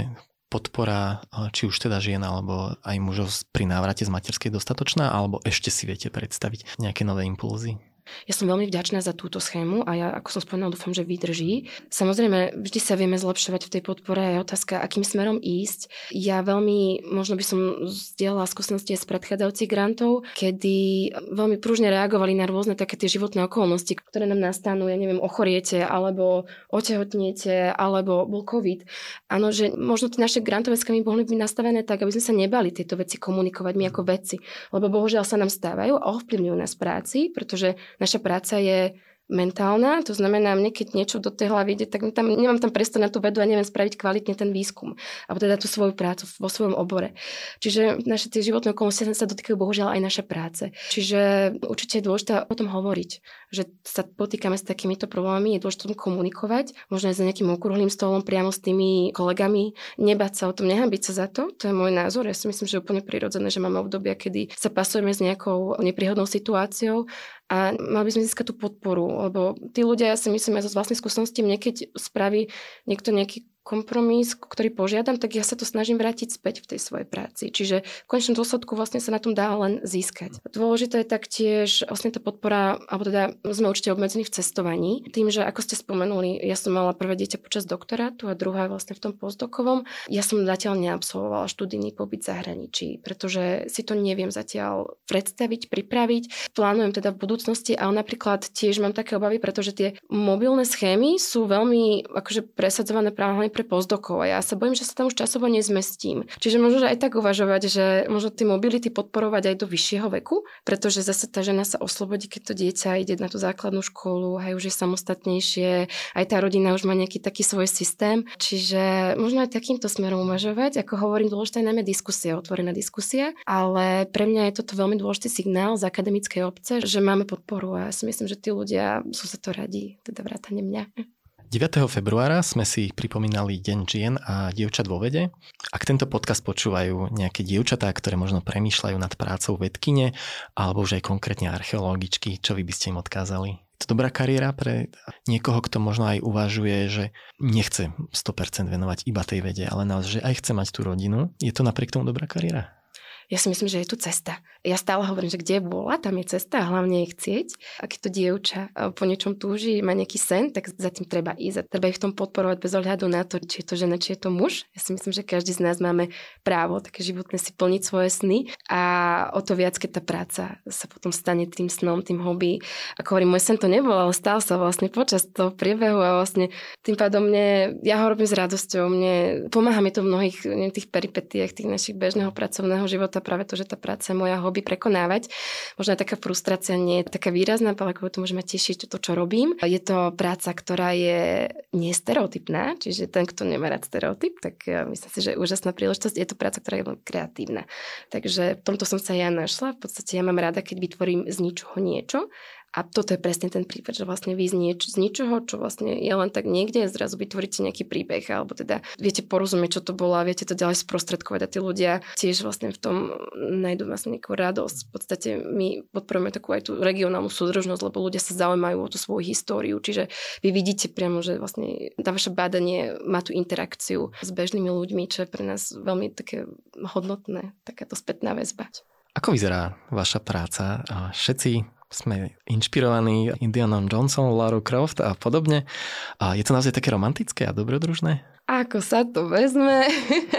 S1: podpora či už teda žien alebo aj mužov pri návrate z materskej dostatočná, alebo ešte si viete predstaviť nejaké nové impulzy?
S2: Ja som veľmi vďačná za túto schému a ja, ako som spomínala, dúfam, že vydrží. Samozrejme, vždy sa vieme zlepšovať v tej podpore a je otázka, akým smerom ísť. Ja veľmi, možno by som zdieľala skúsenosti z predchádzajúcich grantov, kedy veľmi pružne reagovali na rôzne také tie životné okolnosti, ktoré nám nastanú, ja neviem, ochoriete, alebo otehotniete, alebo bol COVID. Áno, že možno tie naše grantové schémy mohli byť nastavené tak, aby sme sa nebali tieto veci komunikovať my ako vedci, lebo bohužiaľ sa nám stávajú a ovplyvňujú nás práci, pretože naša práca je mentálna, to znamená, mne keď niečo do tej hlavy ide, tak tam, nemám tam priestor na tú vedu a neviem spraviť kvalitne ten výskum, alebo teda tú svoju prácu vo svojom obore. Čiže naše tie životné okolnosti sa dotýkajú bohužiaľ aj naše práce. Čiže určite je dôležité o tom hovoriť, že sa potýkame s takýmito problémami, je dôležité tom komunikovať, možno aj za nejakým okrúhlým stolom priamo s tými kolegami, nebať sa o tom, nehambiť sa za to, to je môj názor. Ja si myslím, že je úplne prirodzené, že máme obdobia, kedy sa pasujeme s nejakou nepríhodnou situáciou a mali by sme získať tú podporu, lebo tí ľudia, ja si myslím, aj zo vlastnej skúsenosti, mne keď spraví niekto nejaký kompromis, ktorý požiadam, tak ja sa to snažím vrátiť späť v tej svojej práci. Čiže v konečnom dôsledku vlastne sa na tom dá len získať. Dôležité je taktiež vlastne tá podpora, alebo teda sme určite obmedzení v cestovaní. Tým, že ako ste spomenuli, ja som mala prvé dieťa počas doktorátu a druhá vlastne v tom postdokovom. Ja som zatiaľ neabsolvovala študijný pobyt v zahraničí, pretože si to neviem zatiaľ predstaviť, pripraviť. Plánujem teda v budúcnosti, ale napríklad tiež mám také obavy, pretože tie mobilné schémy sú veľmi akože presadzované práve pre postdokov a ja sa bojím, že sa tam už časovo nezmestím. Čiže možno aj tak uvažovať, že možno tie mobility podporovať aj do vyššieho veku, pretože zase tá žena sa oslobodí, keď to dieťa ide na tú základnú školu, aj už je samostatnejšie, aj tá rodina už má nejaký taký svoj systém. Čiže možno aj takýmto smerom uvažovať. Ako hovorím, dôležitá je najmä diskusia, otvorená diskusia, ale pre mňa je toto veľmi dôležitý signál z akademickej obce, že máme podporu a ja si myslím, že tí ľudia sú sa to radi, teda vrátane mňa.
S1: 9. februára sme si pripomínali Deň žien a dievčat vo vede. Ak tento podcast počúvajú nejaké dievčatá, ktoré možno premýšľajú nad prácou vedkine alebo už aj konkrétne archeologičky, čo vy by ste im odkázali? Je to dobrá kariéra pre niekoho, kto možno aj uvažuje, že nechce 100% venovať iba tej vede, ale naozaj, že aj chce mať tú rodinu. Je to napriek tomu dobrá kariéra?
S2: Ja si myslím, že je tu cesta. Ja stále hovorím, že kde bola, tam je cesta a hlavne je chcieť. Ak to dievča po niečom túži, má nejaký sen, tak za tým treba ísť a treba ich v tom podporovať bez ohľadu na to, či je to žena, či je to muž. Ja si myslím, že každý z nás máme právo také životné si plniť svoje sny a o to viac, keď tá práca sa potom stane tým snom, tým hobby. Ako hovorím, môj sen to nebol, ale stal sa vlastne počas toho priebehu a vlastne tým pádom mne, ja ho robím s radosťou, mne pomáha mi to v mnohých neviem, tých peripetiách, tých našich bežného pracovného života práve to, že tá práca je moja hobby prekonávať. Možno taká frustrácia nie je taká výrazná, ale ako to môže ma tešiť to, čo robím. Je to práca, ktorá je nestereotypná, čiže ten, kto nemá rád stereotyp, tak myslím si, že je úžasná príležitosť. Je to práca, ktorá je kreatívna. Takže v tomto som sa ja našla. V podstate ja mám rada, keď vytvorím z ničoho niečo a toto je presne ten prípad, že vlastne vy z, nieč- z ničoho, čo vlastne je len tak niekde, zrazu vytvoríte nejaký príbeh, alebo teda viete porozumieť, čo to bolo a viete to ďalej sprostredkovať a tí ľudia tiež vlastne v tom nájdú vlastne nejakú radosť. V podstate my podporujeme takú aj tú regionálnu súdržnosť, lebo ľudia sa zaujímajú o tú svoju históriu, čiže vy vidíte priamo, že vlastne tá vaše bádanie má tú interakciu s bežnými ľuďmi, čo je pre nás veľmi také hodnotné, takáto spätná väzba.
S1: Ako vyzerá vaša práca? Všetci sme inšpirovaní Indianom Johnson, Lara Croft a podobne. A je to naozaj také romantické a dobrodružné?
S2: Ako sa to vezme?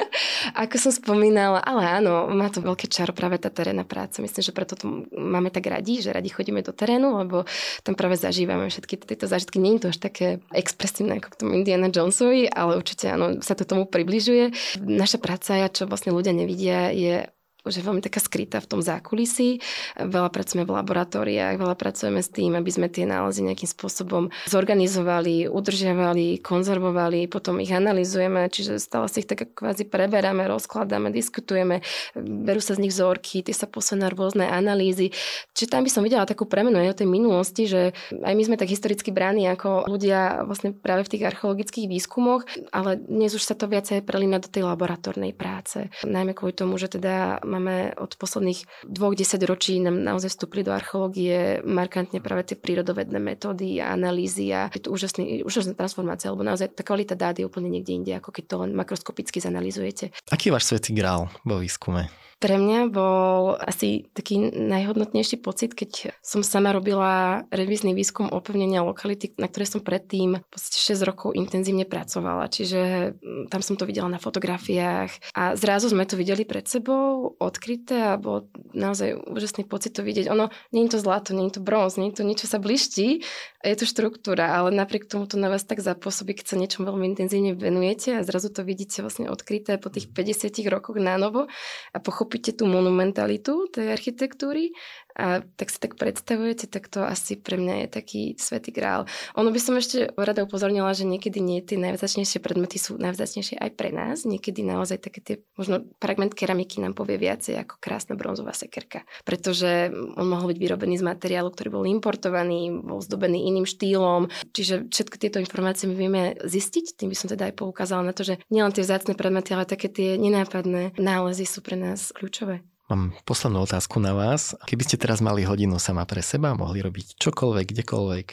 S2: (laughs) Ako som spomínala, ale áno, má to veľké čaro práve tá terénna práca. Myslím, že preto to máme tak radi, že radi chodíme do terénu, lebo tam práve zažívame všetky tieto zážitky. Nie je to až také expresívne ako k tomu Indiana Jonesovi, ale určite áno, sa to tomu približuje. Naša práca, čo vlastne ľudia nevidia, je že veľmi taká skrytá v tom zákulisí. Veľa pracujeme v laboratóriách, veľa pracujeme s tým, aby sme tie nálezy nejakým spôsobom zorganizovali, udržiavali, konzervovali, potom ich analizujeme, čiže stále si ich tak kvázi preberáme, rozkladáme, diskutujeme, berú sa z nich vzorky, tie sa posunú na rôzne analýzy. Čiže tam by som videla takú premenu aj o tej minulosti, že aj my sme tak historicky bráni ako ľudia vlastne práve v tých archeologických výskumoch, ale dnes už sa to viacej prelína do tej laboratórnej práce. Najmä kvôli tomu, že teda máme od posledných dvoch desaťročí nám naozaj vstúpili do archeológie markantne práve tie prírodovedné metódy a analýzy a je to úžasný, úžasná transformácia, lebo naozaj tá kvalita dát je úplne niekde inde, ako keď to len makroskopicky zanalizujete.
S1: Aký je váš svetý grál vo výskume?
S2: Pre mňa bol asi taký najhodnotnejší pocit, keď som sama robila revízny výskum opevnenia lokality, na ktorej som predtým 6 rokov intenzívne pracovala. Čiže mm, tam som to videla na fotografiách a zrazu sme to videli pred sebou, odkryté a bol naozaj úžasný pocit to vidieť. Ono, nie je to zlato, nie je to bronz, nie je to niečo sa bliští, je to štruktúra, ale napriek tomu to na vás tak zapôsobí, keď sa niečom veľmi intenzívne venujete a zrazu to vidíte vlastne odkryté po tých 50 rokoch na novo a pochopíte pochopíte tú monumentalitu tej architektúry a tak si tak predstavujete, tak to asi pre mňa je taký svetý grál. Ono by som ešte rada upozornila, že niekedy nie tie najvzácnejšie predmety sú najvzácnejšie aj pre nás. Niekedy naozaj také tie, možno fragment keramiky nám povie viacej ako krásna bronzová sekerka. Pretože on mohol byť vyrobený z materiálu, ktorý bol importovaný, bol zdobený iným štýlom. Čiže všetky tieto informácie my vieme zistiť. Tým by som teda aj poukázala na to, že nielen tie vzácne predmety, ale také tie nenápadné nálezy sú pre nás kľúčové.
S1: Mám poslednú otázku na vás. Keby ste teraz mali hodinu sama pre seba, mohli robiť čokoľvek, kdekoľvek,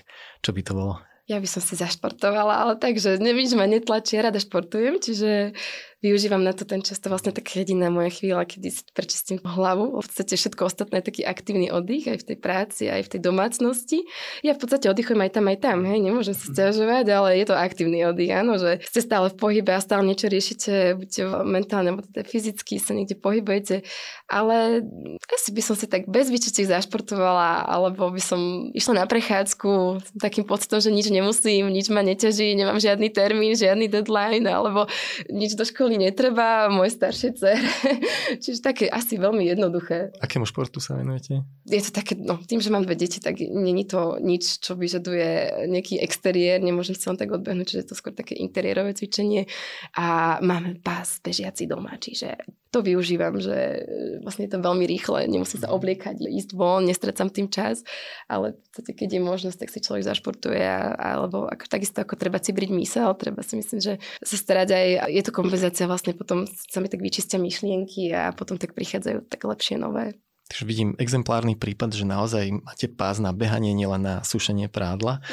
S1: čo by to bolo?
S2: Ja by som si zašportovala, ale takže nevíš, ma netlačí, rada športujem, čiže využívam na to ten často vlastne tak jediná moja chvíľa, kedy si prečistím hlavu. V podstate všetko ostatné je taký aktívny oddych aj v tej práci, aj v tej domácnosti. Ja v podstate oddychujem aj tam, aj tam, hej, nemôžem sa stiažovať, ale je to aktívny oddych, áno, že ste stále v pohybe a stále niečo riešite, buďte mentálne, alebo teda fyzicky sa niekde pohybujete, ale asi by som si tak bez vyčičiek zašportovala, alebo by som išla na prechádzku s takým pocitom, že nič nemusím, nič ma neťaží, nemám žiadny termín, žiadny deadline, alebo nič do školy školy netreba, moje staršie dcere. (laughs) Čiže také asi veľmi jednoduché.
S1: Akému športu sa venujete?
S2: Je to také, no tým, že mám dve deti, tak není to nič, čo vyžaduje nejaký exteriér, nemôžem sa len tak odbehnúť, čiže je to skôr také interiérové cvičenie. A máme pás bežiaci doma, čiže to využívam, že vlastne je to veľmi rýchle, nemusím sa obliekať, ísť von, nestrecam tým čas, ale podstate, keď je možnosť, tak si človek zašportuje, alebo ako, takisto ako treba si briť mysel, treba si myslím, že sa starať aj, je to kompenzácia vlastne potom sa mi tak vyčistia myšlienky a potom tak prichádzajú tak lepšie nové.
S1: Takže vidím exemplárny prípad, že naozaj máte pás na behanie, nielen na sušenie prádla.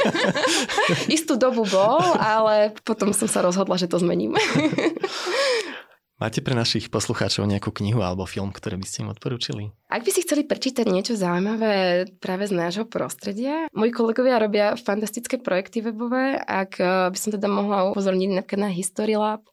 S1: (laughs)
S2: Istú dobu bol, ale potom som sa rozhodla, že to zmením. (laughs)
S1: Máte pre našich poslucháčov nejakú knihu alebo film, ktoré by ste im odporúčili?
S2: Ak by si chceli prečítať niečo zaujímavé práve z nášho prostredia, moji kolegovia robia fantastické projekty webové. Ak eh, by som teda mohla upozorniť napríklad na Historylab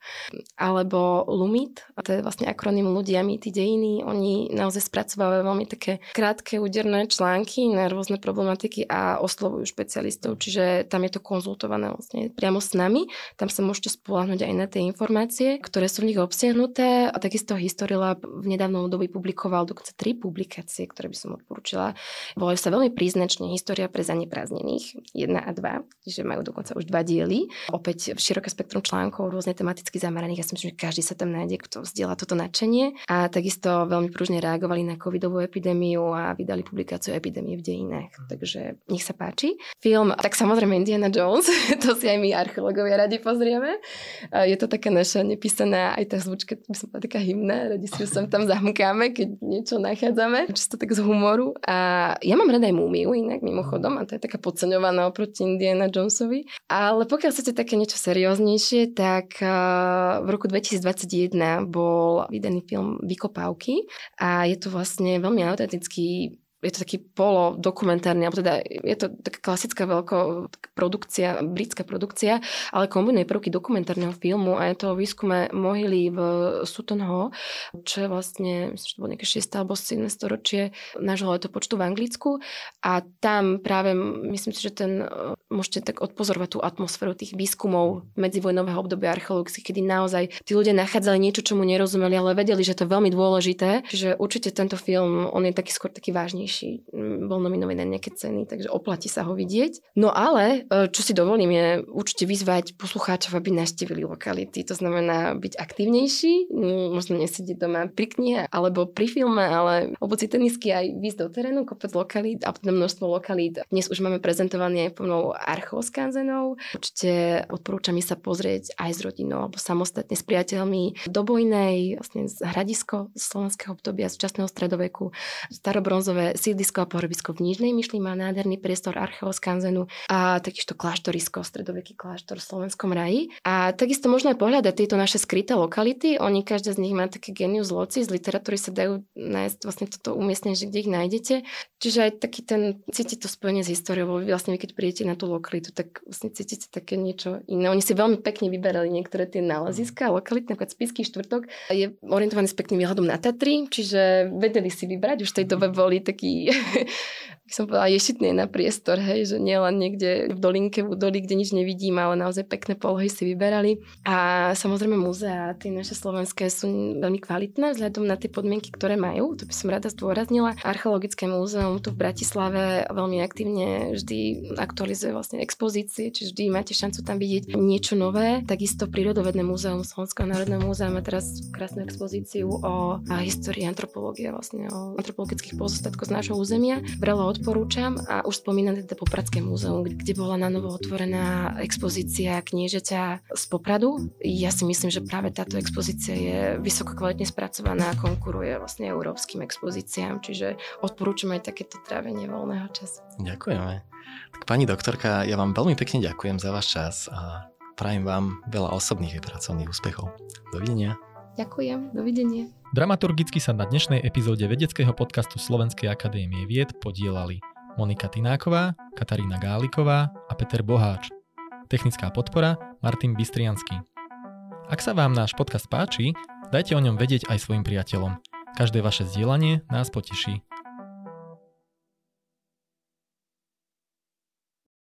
S2: alebo Lumit, a to je vlastne akronym ľudia, mýty, dejiny. Oni naozaj spracovávajú veľmi také krátke, úderné články na rôzne problematiky a oslovujú špecialistov, čiže tam je to konzultované vlastne priamo s nami. Tam sa môžete spolahnuť aj na tie informácie, ktoré sú v nich obsiahnuté obsiahnuté a takisto Historylab v nedávnom dobi publikoval dokonca tri publikácie, ktoré by som odporúčila. Volajú sa veľmi príznačne História pre zaneprázdnených 1 a 2, čiže majú dokonca už dva diely. Opäť široké spektrum článkov, rôzne tematicky zameraných. Ja si myslím, že každý sa tam nájde, kto vzdiela toto nadšenie. A takisto veľmi pružne reagovali na covidovú epidémiu a vydali publikáciu epidémie v dejinách. Takže nech sa páči. Film, tak samozrejme Indiana Jones, (laughs) to si aj my archeológovia radi pozrieme. Je to taká naša nepísaná aj tá zvučka keď by som bola taká hymna, radi si sem tam zamkáme, keď niečo nachádzame, čisto tak z humoru. A ja mám rada aj múmiu inak mimochodom a to je taká podceňovaná oproti Indiana Jonesovi. Ale pokiaľ chcete také niečo serióznejšie, tak v roku 2021 bol vydaný film Vykopávky a je to vlastne veľmi autentický je to taký polo dokumentárny, alebo teda je to taká klasická veľká produkcia, britská produkcia, ale kombinuje prvky dokumentárneho filmu a je to o výskume mohyly v Sutton Hoo, čo je vlastne, myslím, že to bolo nejaké 6. alebo 7. storočie nášho letopočtu v Anglicku a tam práve myslím si, že ten, môžete tak odpozorovať tú atmosféru tých výskumov medzivojnového obdobia archeologických, kedy naozaj tí ľudia nachádzali niečo, čomu nerozumeli, ale vedeli, že to je veľmi dôležité. Čiže určite tento film, on je taký skôr taký vážny najsilnejší, mm, bol nominovaný na nejaké ceny, takže oplatí sa ho vidieť. No ale, e, čo si dovolím, je určite vyzvať poslucháčov, aby naštívili lokality. To znamená byť aktívnejší, možno nesedieť doma pri knihe alebo pri filme, ale obuci tenisky aj výjsť do terénu, kopec lokalít a potom množstvo lokalít. Dnes už máme prezentovaný aj plnou archeoskanzenou. Určite odporúčam sa pozrieť aj s rodinou alebo samostatne s priateľmi do Bojnej, vlastne z hradisko slovenského obdobia, z časného stredoveku, starobronzové sídlisko a pohrobisko v Nižnej Myšli má nádherný priestor archeoskanzenu a takisto kláštorisko, stredoveký kláštor v Slovenskom raji. A takisto možno aj pohľadať tieto naše skryté lokality. Oni každá z nich má také genius loci, z literatúry sa dajú nájsť vlastne toto umiestnenie, kde ich nájdete. Čiže aj taký ten, cítite to spojenie s históriou, vy vlastne vy keď prídete na tú lokalitu, tak vlastne cítite také niečo iné. Oni si veľmi pekne vyberali niektoré tie náleziska, lokality, napríklad Spisky štvrtok. Je orientovaný s pekným výhľadom na Tatry, čiže vedeli si vybrať, už v tej dobe boli takí (laughs) som povedala, ješitný na priestor, hej, že nie len niekde v dolinke, v údolí, kde nič nevidím, ale naozaj pekné polohy si vyberali. A samozrejme múzea, tie naše slovenské sú veľmi kvalitné vzhľadom na tie podmienky, ktoré majú. To by som rada zdôraznila. Archeologické múzeum tu v Bratislave veľmi aktívne vždy aktualizuje vlastne expozície, čiže vždy máte šancu tam vidieť niečo nové. Takisto Prírodovedné múzeum Slovenského národného múzea má teraz krásnu expozíciu o histórii antropológie, vlastne o antropologických pozostatkoch z nášho územia. Vrelo odporúčam a už spomínam teda Popradské múzeum, kde bola na novo otvorená expozícia kniežaťa z Popradu. Ja si myslím, že práve táto expozícia je vysoko kvalitne spracovaná a konkuruje vlastne európskym expozíciám, čiže odporúčam aj takéto trávenie voľného času.
S4: Ďakujeme. Tak pani doktorka, ja vám veľmi pekne ďakujem za váš čas a prajem vám veľa osobných a pracovných úspechov. Dovidenia.
S2: Ďakujem, dovidenia.
S1: Dramaturgicky sa na dnešnej epizóde vedeckého podcastu Slovenskej akadémie vied podielali Monika Tináková, Katarína Gáliková a Peter Boháč. Technická podpora Martin Bystriansky. Ak sa vám náš podcast páči, dajte o ňom vedieť aj svojim priateľom. Každé vaše zdieľanie nás poteší.